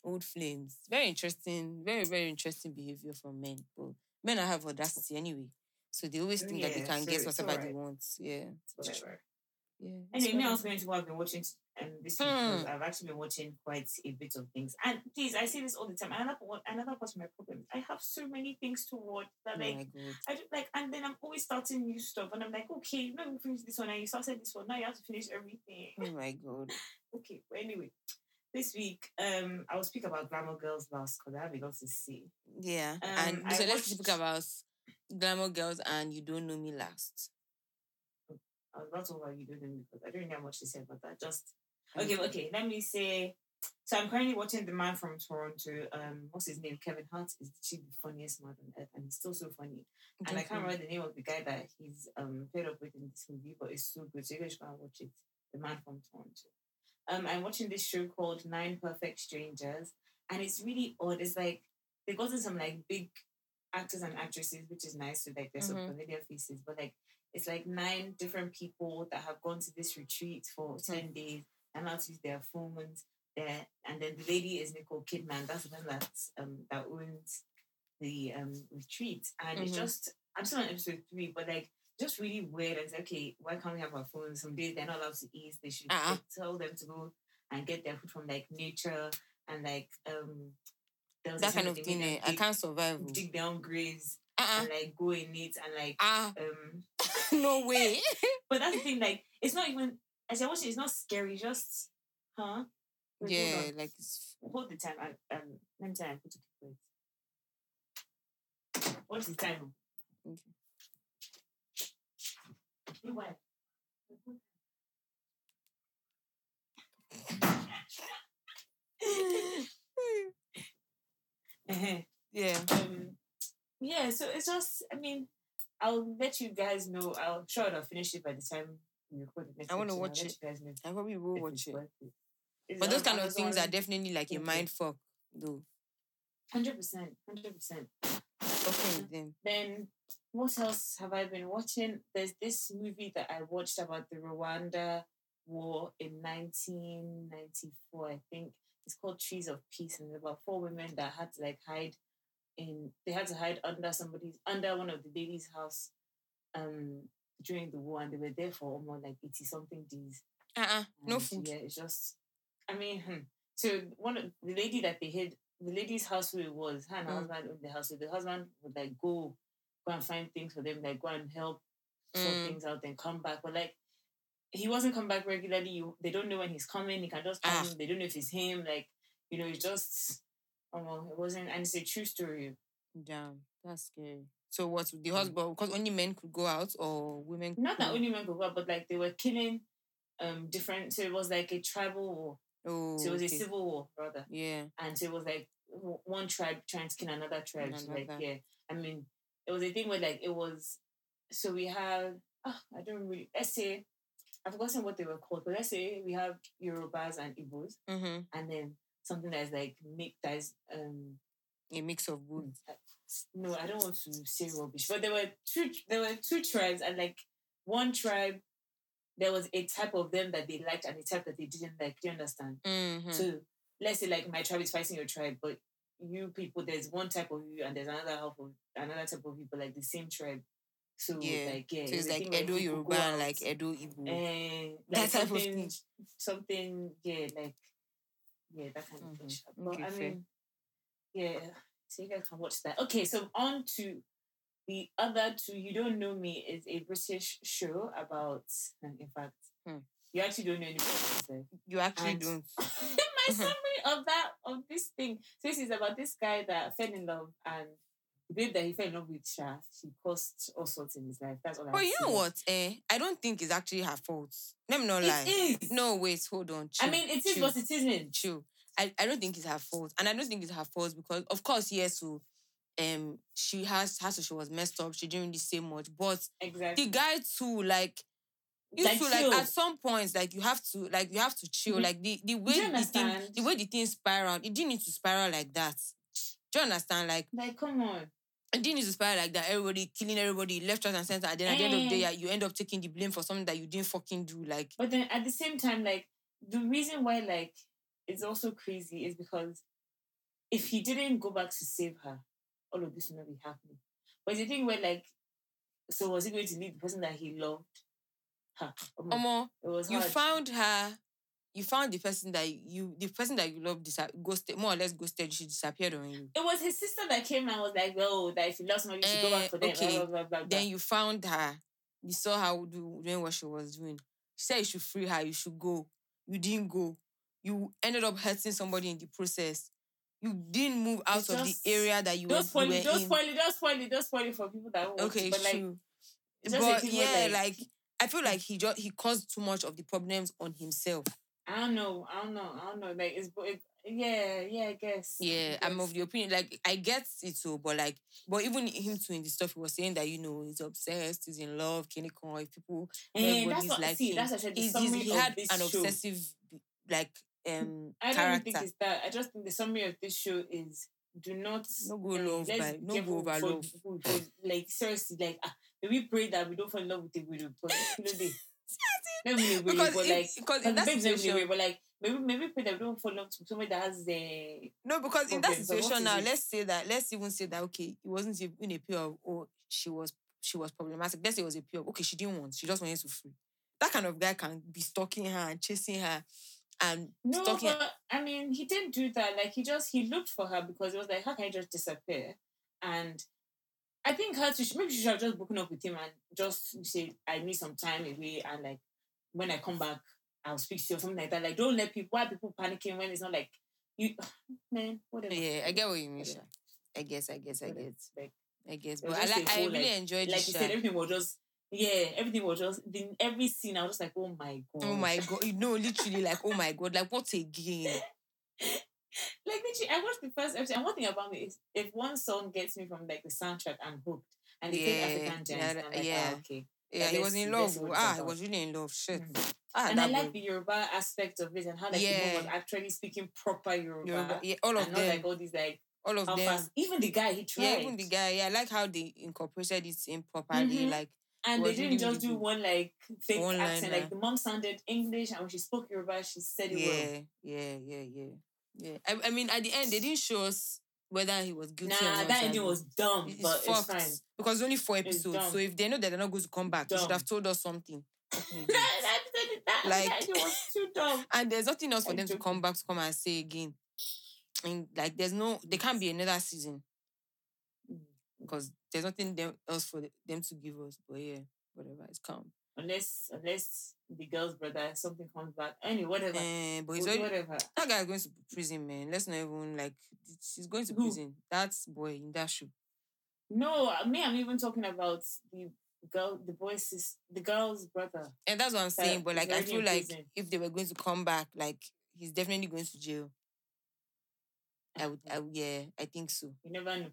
old flames. Very interesting, very, very interesting behavior from men. But men are have audacity anyway. So they always think that they can so get it's whatever they alright. want. Yeah. Whatever. Yeah. Anyway, me, I was going to what I've been watching um, this week. Hmm. I've actually been watching quite a bit of things. And please, I say this all the time. Another another part of my problem. I have so many things to watch that Oh like. I do, like, and then I'm always starting new stuff, and I'm like, okay, let me finish this one, and you started this one. Now you have to finish everything. Oh my god. <laughs> okay, but anyway, this week, um, I will speak about Glamour Girls last because I have a lot to say. Yeah. Um, and I so let's watched- speak about Glamour Girls and You Don't Know Me Last. I was not over you doing because I don't have much to say about that. Just okay, okay. Let me say. So I'm currently watching the man from Toronto. Um, what's his name? Kevin Hart is the funniest man on earth, and he's still so funny. And I can't remember the name of the guy that he's um paired up with in this movie, but it's so good. So you guys go and watch it. The Man from Toronto. Um, I'm watching this show called Nine Perfect Strangers, and it's really odd. It's like they've gotten some like big actors and actresses, which is nice. So like there's some Mhm. familiar faces, but like it's like nine different people that have gone to this retreat for ten days and how to use their phones there. And then the lady is Nicole Kidman. That's the one that um that owns the um retreat. And it's Mhm. just I'm still on episode three, but like just really weird. It's like, okay, why can't we have our phones? Some days they're not allowed to eat. They should Uh-uh. tell them to go and get their food from like nature and like um that kind of thing, eh, I can't survive. oh. dig down graves Uh-uh. and like go in it and like Ah, um <laughs> no way. <laughs> but that's the thing, like it's not even as I watch it, it's not scary, just huh? Hold yeah, like it's hold the time. I, um, let me tell you, I. What's the time? Okay. What? <laughs> Uh-huh. yeah. um, yeah, so it's just, I mean, I'll let you guys know. I'll sure I'll finish it by the time we record the next I wanna watch it. You guys know I probably will watch it. it. But those kind of things are definitely like a mind fuck, though. Hundred percent, hundred percent. Okay, uh, with them. Then what else have I been watching? There's this movie that I watched about the Rwanda war in 1994, I think. It's called Trees of Peace, and it's about four women that had to like hide in. They had to hide under somebody's under one of the ladies' house, um, during the war, and they were there for almost like eighty something days. Uh-uh. No food. Yeah, it's just. I mean, hmm. so one of the lady that they hid, the lady's house who it was, her and her Mm. husband owned the house. So the husband would like go, go and find things for them, like go and help sort Mm. things out, and come back. But like, he wasn't come back regularly. You, they don't know when he's coming. He can just come. Ah. They don't know if it's him. Like, you know, it's just. Oh well, it wasn't, and it's a true story. Damn, that's scary. So what Mm. the husband? Because only men could go out, or women? Not that only men could go out, but like they were killing, um, different. So it was like a tribal war. Oh, So it was okay. a civil war, rather. Yeah. and so it was like one tribe trying to kill another tribe. So like yeah, I mean, it was a thing where like it was. So we have ah, I don't really let's say I've forgotten what they were called, but let's say we have Yorubas and Igbos, Mm-hmm. and then something that's like make that is um A mix of both. no, I don't want to say rubbish, but there were two there were two tribes and like one tribe. There was a type of them that they liked and a type that they didn't like. Do you understand? Mm-hmm. So let's say like my tribe is fighting your tribe, but you people there's one type of you and there's another half of another type of people like the same tribe. So Yeah. like yeah, so it's like Edo Yoruba like Edo Igbo. and <laughs> That like type of thing. something yeah like yeah that kind of thing. But I mean yeah So you guys can watch that. Okay, so on to the other two. You don't know me is a British show about. In fact, Hmm. you actually don't know anything. You actually And- don't. <laughs> My summary of that of this thing. So this is about this guy that fell in love and the babe that he fell in love with. Sha, she caused all sorts in his life. That's all. I But you know what? Eh, I don't think it's actually her fault. Let me not lie. It is. No, wait, hold on. I mean, it is chill. what it isn't. True. I, I don't think it's her fault. And I don't think it's her fault because of course, yes, so um she has has she was messed up, she didn't really say much. But Exactly. the guy too, like you Like, feel like at some points, like you have to like you have to chill. Mhm. Like the, the way the thing the way the thing spiraled, it didn't need to spiral like that. Do you understand? Like Like, come on. It didn't need to spiral like that. Everybody killing everybody left, right, and center. And then at the end of the day, Eh. you end up taking the blame for something that you didn't fucking do. Like But then at the same time, like the reason why like it's also crazy is because if he didn't go back to save her, all of this would not be happening. But the thing where like, so was he going to leave the person that he loved? Huh. Omo, Omo, it was you hard. found her you found the person that you the person that you love disa- ghosted more or less ghosted she disappeared on you It was his sister that came and was like, "Oh, that if you love somebody, you should go Eh, back for them." okay. Blah, blah, blah, then you found her you saw her do, doing what she was doing she said you should free her you should go you didn't go you ended up hurting somebody in the process you didn't move out It's of just- the area that you don't were, spoil you it. were Don't in spoil it. Don't spoil it. Don't spoil it for people that won't. okay but like, true a but yeah like, I feel like he just he caused too much of the problems on himself. I don't know. I don't know. I don't know. Like it's, it, yeah, yeah. I guess. Yeah, I I'm of the opinion. Like I get it too, but like, but even him too in the stuff he was saying that you know he's obsessed, he's in love, Con, if people And that's what. like see, that's actually the he's, summary he's, he had an show. obsessive like um I don't character. think it's that. I just think the summary of this show is do not No go eh, love by- no go over for- love. for- for- like seriously, like ah, may we pray that we don't fall in love with a widow. But you know, they, not really, really, because but like because in that situation, really, but like maybe maybe we don't fall in love with somebody that has the no, because in that problems, but what situation now, let's say that let's even say that okay, it wasn't even a pure of oh she was she was problematic. Let's say it was a pure of, okay, she didn't want, she just wanted to free. That kind of guy can be stalking her and chasing her and no. stalking But I mean, he didn't do that. Like he just he looked for her because it was like, how can I just disappear? And I think her to maybe she should have just broken up with him and just say I need some time away and like when I come back I'll speak to you or something like that. Like don't let people why are people panicking when it's not like you <sighs> man whatever. Yeah, I get what you mean. Whatever. I guess, I guess, I Whatever. get, Like, I guess. But I like, a I whole, really like- enjoyed like you said, everything was just yeah, everything was just in every scene. I was just like, oh my god, Oh my god! You know, literally, like, oh my god, like, what a game! <laughs> like literally, I watched the first episode, and one thing about me is if one song gets me from like the soundtrack, I'm hooked. And they take Yeah, African gems, yeah, and I'm like, yeah. ah, okay. Yeah, he was in love. Ah, he was really in love. Shit. Mhm. Ah, and I like the Yoruba aspect of it and how like the Yeah. mom was actually speaking proper Yoruba, Yoruba, yeah, all of and not them, like all these like all of them. fast. Even the guy he tried. Yeah, even the guy. Yeah, I like how they incorporated it in properly. Mhm. Like, and they didn't really, just really do one like fake accent. Like the mom sounded English, and when she spoke Yoruba, she said it well. yeah, yeah, yeah, yeah. I, I mean, at the end, they didn't show us whether he was guilty or not. Nah, that ending was dumb, it's but it's fine. Because it's only four episodes. So if they know that they're not going to come back, they should have told us something. <laughs> That, Like- that was too dumb. <laughs> and there's nothing else for I'm them to come back to come and say again. And like, there's no, there can't be another season Mm. because there's nothing else for them to give us. But yeah, whatever, it's calm. Unless unless the girl's brother something comes back. Anyway, whatever. Eh, but he's already, whatever. that guy is going to prison, man. Let's not even like, she's going to Who? prison. That's boy in that show. No, me, I'm even talking about the girl, the boy's sis, the girl's brother. And that's what I'm saying. But like, I feel like prison. if they were going to come back, like, he's definitely going to jail. I would, I, yeah, I think so. You never know.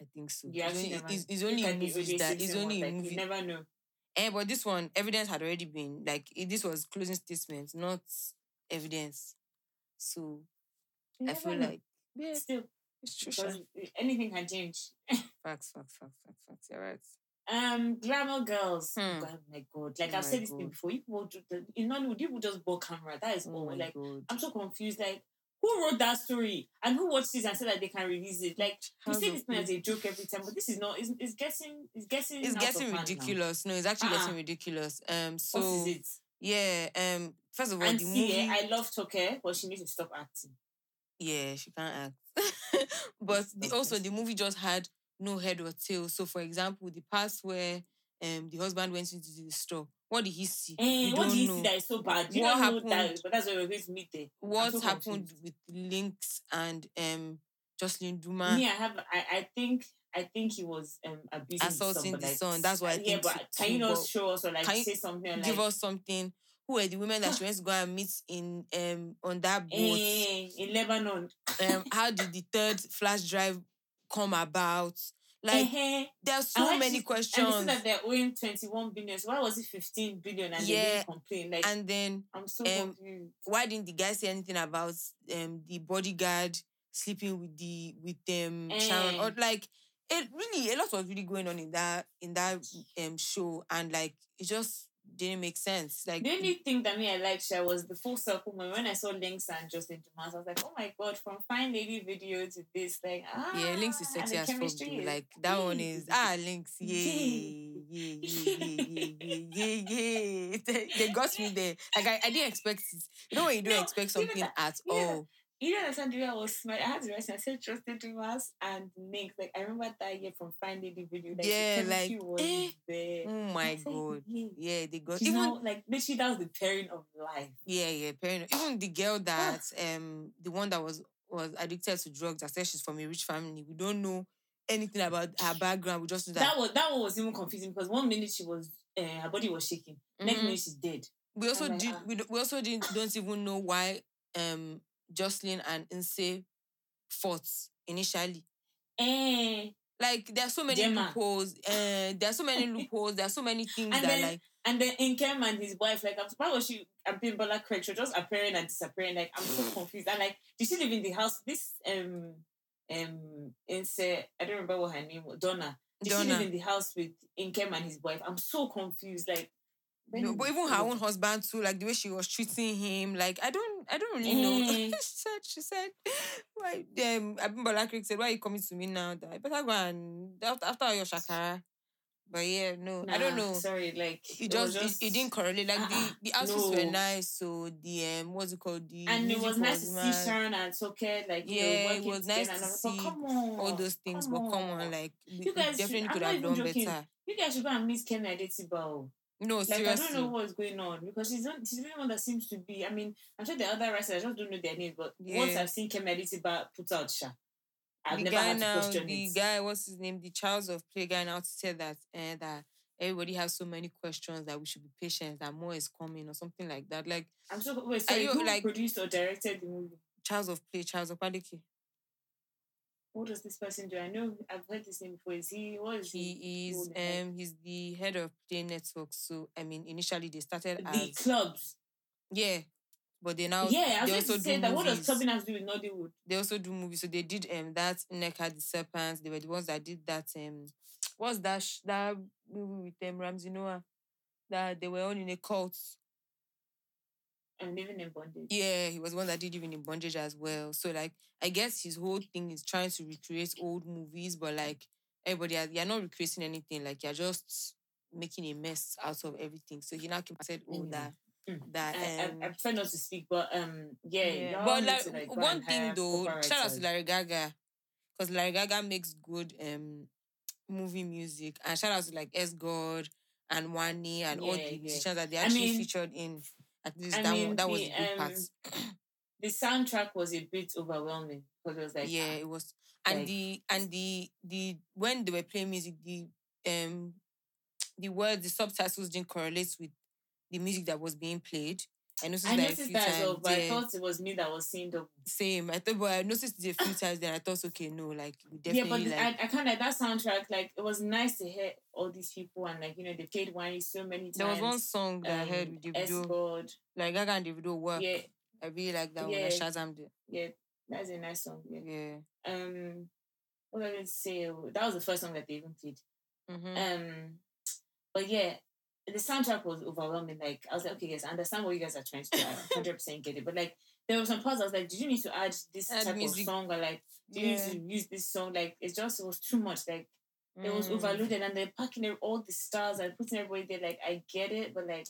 I think so. You It's only, it's, it's only in movies that it's only in like, movie. You never know. Eh, but this one, evidence had already been like it, this was closing statement, not evidence. So I feel know. like yeah, still it's true. Because anything can change. <laughs> Facts, facts, facts, facts, facts. You're right. Um, glamour girls. Hmm. God, my God, like Oh I've said this thing before. You people, in Nollywood, people just bought camera. That is Oh all. Like god. I'm so confused. Like who wrote that story and who watched this and said that they can release it? Like you How's say this thing as a joke every time, but this is not. It's, it's getting. It's getting. It's getting ridiculous. No, it's actually Uh-uh. getting ridiculous. Um, so What is it? yeah. Um, first of all, And the see, movie. eh, I love Toke, but she needs to stop acting. yeah, she can't act. <laughs> but the, also the movie just had no head or tail. So, for example, the part where um the husband went into the store, what did he see? Eh, what do you know. see that is so bad? You What happened? that, but that's why we're going to meet there. What so happened confused. with Lynxxx and um Joselyn Duma? Me, I have. I, I think. I think he was um, abusing Assaulting the son. son, that's what I yeah, think but can you not show us or like say something? Like, Give us something. Who were the women that she went to go and meet in um on that boat? eh, in Lebanon. um, <laughs> how did the third flash drive come about? Like Eh-heh. there are so many And questions. said that they're owing 21 billion. So why was it 15 billion and they didn't complain? Like, And then I'm so um, confused. why didn't the guy say anything about um the bodyguard sleeping with the with them Sharon Eh. or like it really a lot was really going on in that in that um show and like it just didn't make sense. Like The only thing that me I liked Sha was the full circle moment when I saw Lynxxx and Justin Dumas. I was like, oh my god, from fine lady video to this, like ah, yeah, Lynxxx is sexy as fuck. is- Like that one is ah Lynxxx, <laughs> yeah, Yay. yeah, yeah, yeah, yeah, yeah, yeah. <laughs> They, they got me there. Like I, I didn't expect it. You know when you don't No, expect you know something that- at know all. You know, that's when I was smart. I had to write. I said Justin Dumas and Lynxxx. Like I remember that year from finding the video. Like, Yeah, the like, was eh, there. Oh my said, god. yeah. Yeah, they got You even know, like literally, that was the pairing of life. Yeah, yeah, parent. Even the girl that um the one that was was addicted to drugs, that said she's from a rich family. We don't know anything about her background. We just know that, That was that one was even confusing because one minute she was, uh, her body was shaking. Next Mhm. minute she's dead. we also like, did ah. we, we also didn't don't even know why um Joselyn and Inse fought initially. Eh. Like there are so many Gemma. loopholes. Uh, there are so many <laughs> loopholes. There are so many things And that then- like And then Inkem and his wife, like, I'm surprised she appearing Bola Craig. She just appearing and disappearing. Like, I'm so <sighs> confused. And like, did she live in the house? This um um Inse, I don't remember what her name was, Donna. Did she live in the house with Inkem and his wife? I'm so confused. Like, No, but even her own husband too, like the way she was treating him, like I don't, I don't really know. <laughs> Eh. she said, she said, why? Um, Abimbola Craig said, why are you coming to me now? That I better go and after, after your shakara. But yeah, no, I don't know. Sorry, like It was just, it, it didn't correlate. Like Uh-uh, the the outfits were no. nice, so the um, what's it called? The and it was nice to see. Sharon and Soke like you Yeah, know, it was nice to and was like, see come on, all those things. but come on, like we, You we guys should- definitely I'm could have done joking. better. you guys should go and meet Kemi Adetiba. No, Like seriously. I don't know what's going on because she's not she's the only one that seems to be. I mean, I'm sure the other writers I just don't know their names, but once I've seen Kemi Adetiba put out Sha, I've the never guy had to now, the it. guy, what's his name? The Charles of Play guy now said that uh, that everybody has so many questions that we should be patient that more is coming or something like that. Like I'm so wait, sorry, you, who like- produced or directed the movie? Charles of Play, Charles Okpaleke. What does this person do? I know I've heard this name before. Is he what is he? He is role in that? um he's the head of Play Network. So I mean initially they started the as clubs. yeah, but they now yeah, I they was going also to say do that. What does have to do with Nollywood? they also do movies. So they did um that Neka the Serpents. They were the ones that did that um what's that sh- that movie with them Ramsey Nouah that they were all in a cult. I'm living in bondage. Yeah, he was one that did even in bondage as well. So like I guess his whole thing is trying to recreate old movies, but like everybody has, you're not recreating anything, like you're just making a mess out of everything. So he now came and said, Oh, Mm. that Mm. that I, um I, I prefer not to speak, but um, yeah, yeah. But like, to, like, one thing though, shout out to. Larry Gaga. Because Larry Gaga makes good um movie music. And shout out to like S God and Wani and all Yeah, the yeah. musicians that they I actually mean- featured in at least I that mean, that was the, good part. um, the soundtrack was a bit overwhelming because it was like yeah, ah, it was. And like- the and the the when they were playing music, the um the words, the subtitles didn't correlate with the music that was being played. I noticed I that a few that times. as well, but I thought it was me that was seeing the Same. I thought, but I noticed it a few times. Then I thought, okay, no, like we yeah, but the- like I, I kind of like that soundtrack. Like it was nice to hear all these people and like you know they played Wine so many times. There was one song that I heard um, with Davido, like Gaga and Davido work. yeah, I really like that one. I Yeah. Shazammed it. yeah, that's a nice song. Yeah. Yeah. Um, what was I going to say? That was the first song that they even played. hmm Um, but yeah, the soundtrack was overwhelming. Like I was like, okay, yes, I understand what you guys are trying to do. I <laughs> hundred percent get it. But like there were some parts I was like, did you need to add this Add type music. of song or like do you Yeah. need to use this song? Like it just it was too much. Like it was Mm. overloaded and they're packing all the stars and putting everybody there. Like I get it, but like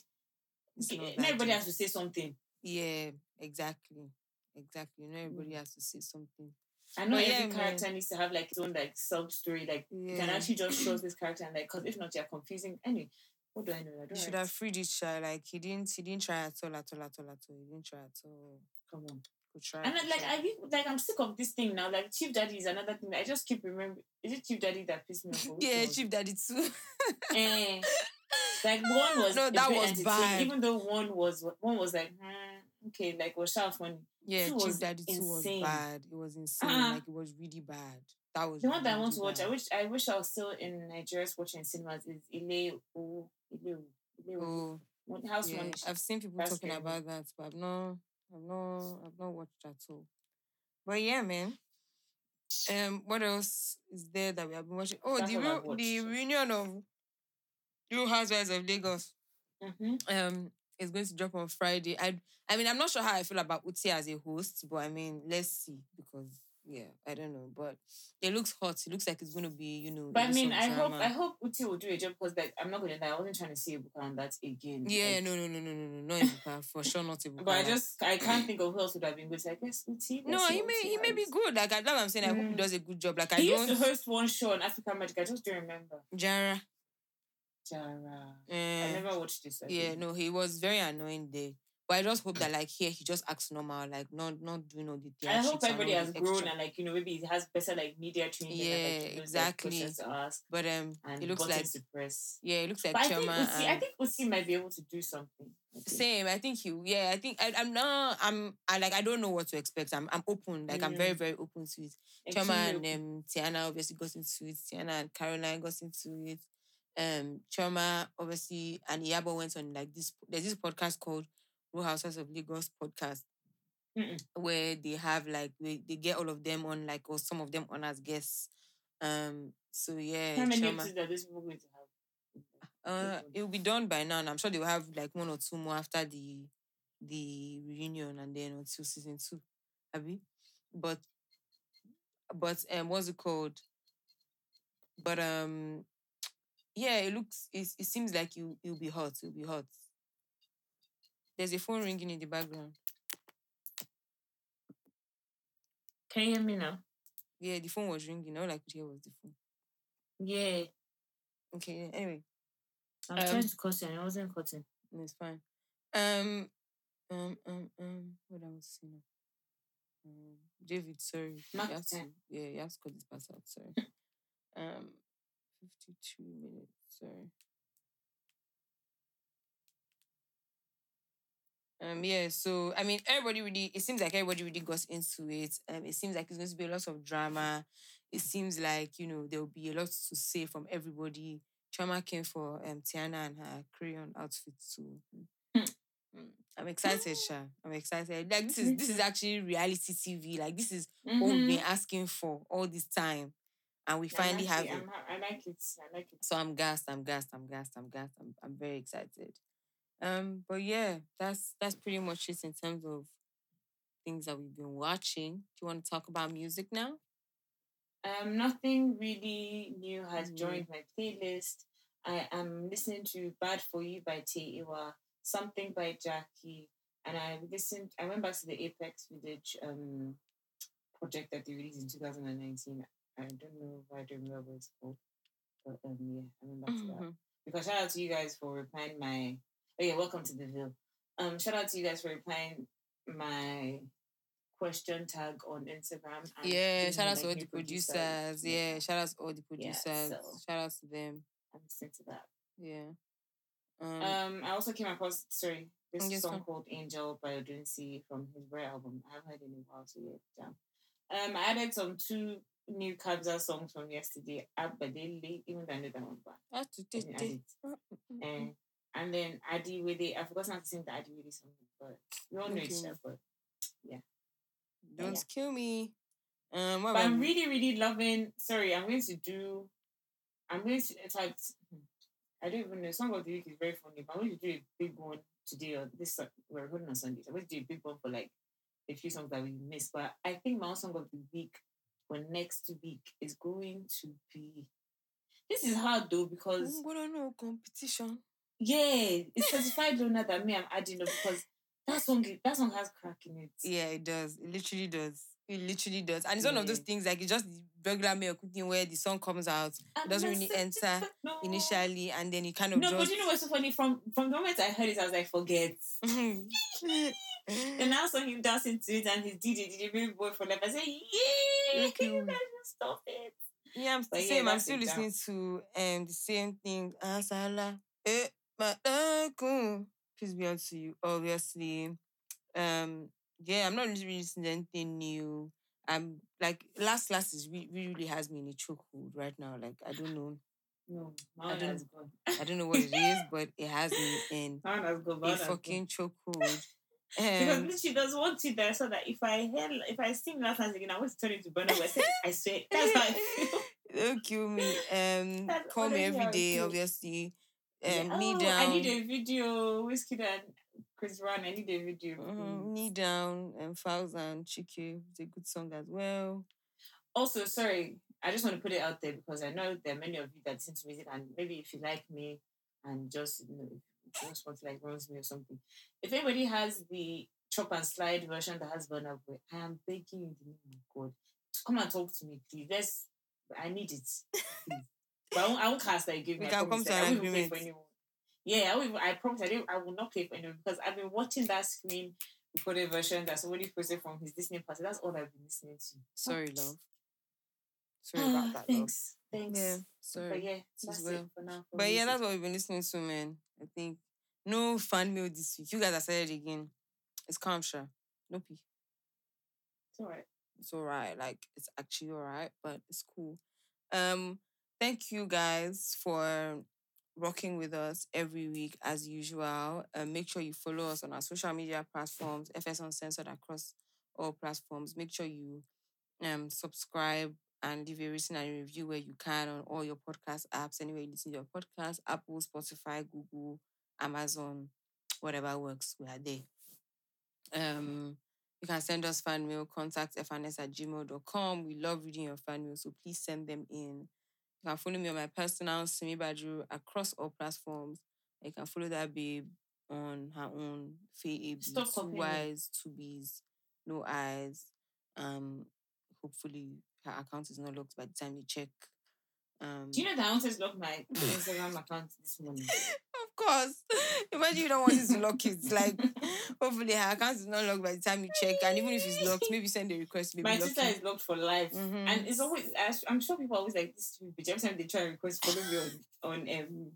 It's not not everybody has to say something. Yeah, exactly. Exactly. You know, everybody Mm. has to say something. I know But every yeah, man. character needs to have like its own like sub story. Like you can actually just show <clears throat> this character and like, because if not, you're confusing. Anyway, what do I know? I He should have freed his child. Like he didn't. He didn't try at all. At all. At all. At all. He didn't try at all. Come on. Could try. And like. I like I'm sick of this thing now. Like Chief Daddy is another thing. I just keep remembering. Is it Chief Daddy that pissed me off? <laughs> yeah, was Chief? Daddy too. Eh, <laughs> like one was No, that was bad. Even though one was one was like hmm, okay, like was sharp funny. yeah, Chief Daddy two was bad. It was insane. Uh-uh. Like it was really bad. That was The one that I want to watch, I wish I wish I was still in Nigeria watching cinemas is Ile O Ile O Ile O. What House yeah. I've seen people That's talking scary. about that, but I've not, I've not, I've not watched at all. But yeah, man. Um, what else is there that we have been watching? Oh, That's the all the reunion of Real Housewives of Lagos. Mm-hmm. Um, is going to drop on Friday. I, I mean, I'm not sure how I feel about Uti as a host, but I mean, let's see because yeah, I don't know, but it looks hot. It looks like it's going to be, you know. But I mean, I hope. I hope Uti will do a job because like I'm not gonna lie, I wasn't trying to see Ebuka on that again. Yeah, like, no, no, no, no, no, no, not Ebuka, for sure, not Ebuka. <laughs> But I just I can't <clears throat> think of who else would have been good. So I guess Uti. No, he may he may be good. Like I what I'm saying. I hope he does a good job. Like I He don't used to host one show on Africa Magic. I just don't remember. Jara. Jara. I eh, never watched this. Yeah, no, he was very annoying there. But I just hope that <coughs> like here he just acts normal, like not not doing all the I hope everybody has the grown extra. and like you know maybe he has better like media training. and, Yeah, knows, like, exactly. to ask But um, and it looks like to press. yeah, it looks like But I think Chioma Uti, I think Uti might be able to do something. I. Same. I think he. Yeah. I think I, I'm not. I'm. I like. I don't know what to expect. I'm. I'm open. Like I'm very, Mm. very open to it. Chioma Extremely and um, Tiana obviously got into it. Tiana and Caroline got into it. Um, Chioma obviously and Iyabo went on like this. There's this podcast called Real Houses of Lagos podcast Mm-mm. where they have like they, they get all of them on like or some of them on as guests. Um. So yeah, How many episodes are these people going to have? uh, it will be done by now, and I'm sure they'll have like one or two more after the the reunion, and then until season two, Abby. But but um, what's it called? But um, yeah, it looks it, it seems like you it'll be hot. It'll be hot. There's a phone ringing in the background. Can you hear me now? Yeah, the phone was ringing. All I could hear was the phone. Yeah. Okay. Anyway, I'm Um, trying to cut it I wasn't cutting. it's fine. Um, um, um, um. What I was saying. Um, David, sorry. Mark you have to, yeah, you have to cut this part out. Sorry. <laughs> um, fifty-two minutes. Sorry. Um, yeah, so I mean, everybody really. It seems like everybody really got into it. Um, it seems like it's going to be a lot of drama. It seems like you know there will be a lot to say from everybody. Chioma came for um Tiana and her crayon outfit too. Hmm. Mm, I'm excited, Sha. I'm excited. Like this is this is actually reality TV. Like this is what we've been asking for all this time, and we I'm finally have it. I'm I like it. I like it. So I'm gassed. I'm gassed. I'm gassed. I'm gassed. I'm I'm very excited. Um, but yeah, that's that's pretty much it in terms of things that we've been watching. Do you want to talk about music now? Um, nothing really new has Mm. joined my playlist. I am listening to "Bad for You" by Tay Iwar, "Something" by Jackie, and I listened. I went back to the Apex Village um project that they released in 2019. I don't know why I don't remember what it's called, but um, yeah, I went back to that. Mhm. Because shout out to you guys for replying my. Oh yeah, welcome to the Ville. Um, shout out to you guys for replying my question tag on Instagram. and Yeah, shout out to all the producers. Yeah, shout out to all the Yeah, producers. so- Shout out to them. I'm listening to that. Yeah. Um, Um, I also came across sorry this song called "Angel" by Odunsi from his rare album. I haven't heard it in a while, so yeah, damn. Um, I added some two new Kabza songs from yesterday. Abadele, even though I know that one, but I didn't it. And then Adi with it. I forgot not to sing the Adi with it song, but we all know there. But Don't yeah. kill me. Um, what But I'm really, really loving. Sorry, I'm going to do. I'm going to. In fact, hmm, I don't even know. Song of the week is very funny, but I'm going to do a big one today or this. We're recording on Sundays. I'm going to do a big one for like a few songs that we missed. But I think my own song of the week for next week is going to be. This is hard though because I'm gonna know competition. Yeah, it's certified loner that me I'm adding up because that song that song has crack in it. Yeah, it does. It literally does. It literally does. And it's one of those things like it's just regular mail cooking where the song comes out, it doesn't really <laughs> enter no. initially, and then it kind of No, just but you know what's so funny? From from the moment I heard it, I was like, forget. <laughs> And now I saw him dancing to it and his DJ, DJ Baby Boy for life. I said, yay! Look Can you guys just stop it? Yeah, I'm But the yeah, same. I'm still listening to um the same thing. Asala. Eh, malaku. Peace be unto you, obviously. Um, yeah, I'm not really listening to anything new. I'm like last last is re- really has me in a chokehold right now. Like I don't know, No, I don't- has gone. I don't know what it is, <laughs> but it has me in has gone. my a one has gone. fucking chokehold. <laughs> Because Um, literally, there's one thing that I saw that if I hear, if I sing last night again, I want to turn into Burna Boy. I swear, that's how I <laughs> feel. don't kill me. Um, That's call me every day, every how I day. feel. Obviously, Knee oh, down. I need a video. Wizkid and Chris Brown. I need a video. Mhm, please. Knee down and Thousand Chike. It's a good song as well. Also, sorry, I just want to put it out there because I know there are many of you that listen to music, and maybe if you like me and just you know, just want to like runs me or something. If anybody has the chop and slide version that has Burna Boy, I am begging you in the name of God to come and talk to me, please. Let's. I need it. But I won't, I won't cast that you give We me. I can come to an agreement. for anyone. Yeah, I, will, I promise I, didn't, I will not pay for anyone because I've been watching that screen recorded version that somebody posted from his Disney party. That's all I've been listening to. Sorry, love. Sorry about that, love. Thanks. Thanks. Yeah, But sorry. yeah, that's well. it for now. for But yeah, that's what we've been listening to, man. I think no fan mail this week. You guys are said it again. It's calm, sure. No pee. It's all right. It's alright. Like it's actually alright, but it's cool. Um, thank you guys for rocking with us every week as usual. Um, make sure you follow us on our social media platforms, FS Uncensored across all platforms. Make sure you um subscribe and leave a rating and review where you can on all your podcast apps, anywhere you listen to your podcast, Apple, Spotify, Google, Amazon, whatever works, we are there. Um, you can send us fan mail, contact fns at gmail.com. We love reading your fan mail, so please send them in. You can follow me on my personal Simi Badru across all platforms. You can follow that babe on her own Faye two. Y's, two B's, no eyes. Um, hopefully her account is not locked by the time you check. Um, Do you know that I wanted to lock my <laughs> Instagram account this morning? of course. Imagine you don't want it to lock it. Like, <laughs> hopefully her account is not locked by the time you check. And even if it's locked, <laughs> maybe send a request. Maybe my Twitter it. is locked for life. Mhm. And it's always, I'm sure people always like, this stupid bitch. Every time they try and request, follow me on, on, um,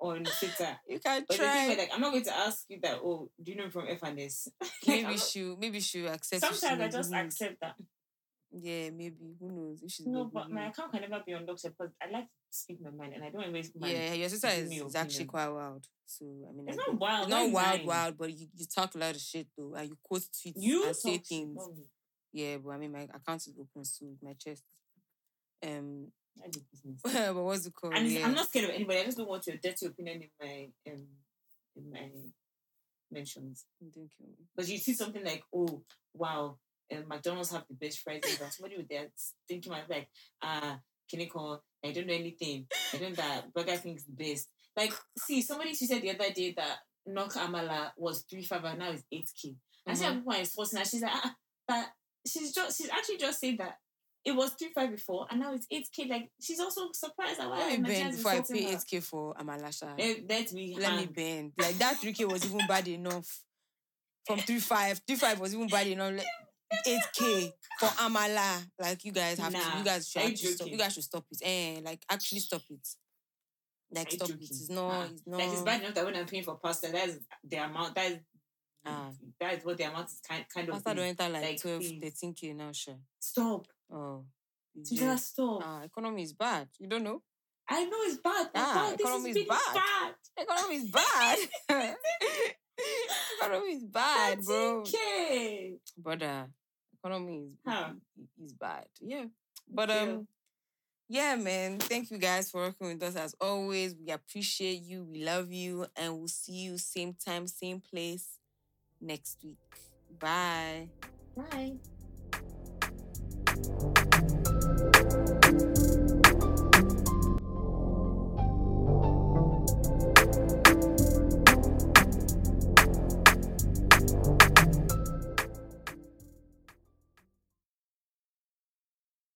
on Twitter. You can But try. like, I'm not going to ask you that, oh, do you know from FNS? maybe she maybe she accept. Sometimes I just accept that. Yeah, maybe. Who knows? If she's No, but my account can never be unlocked because I like to speak my mind and I don't always mind. Yeah, your sister is, is actually quite wild. So I mean, It's I not wild. It's not why wild, wild, but you, you talk a lot of shit though, and you quote tweets You and say shit, things. Yeah, but I mean, my account is open, so my chest. Um, That's your business. <laughs> but what's it called? And yeah. I'm not scared of anybody. I just don't want your dirty opinion in my um in my mentions. Thank you. But you see something like, oh wow, um, McDonald's have the best fries ever. Somebody with that thinking myself like, ah, can you call? I don't know anything. I don't know that Burger King is the best. Like, see, somebody she said the other day that Nok Amala was three five and now it's eight k. I see how Mhm. people are her. She's like, ah, but she's just she's actually just saying that it was three five before and now it's eight k. Like she's also surprised at why Let me Nigerians bend before I pay eight k for Amalasha. Let, let me Let me bend. Like that three k was even bad enough. From three five, three five was even bad enough. Eight k for Amala. Like you guys have to. You guys should actually stop. You guys should stop it. Eh, like actually stop it. Like stop it. It's not. Ah, It's not. Like it's bad enough that when I'm paying for pasta, that's the amount. That is Ah. that is what the amount is kind kind of. Pasta don't enter like, like, 12, please. 13 k now, sure. Stop. Oh. it's Just stop. Ah, economy is bad. You don't know? I know it's bad. Ah, God, this economy is is bad. bad. Economy is bad. <laughs> <laughs> economy is bad, bro. Okay. brother. Economy is Huh. is bad. Yeah. But Yeah. um yeah, man. Thank you guys for working with us as always. We appreciate you. We love you. And we'll see you same time, same place next week. Bye. Bye.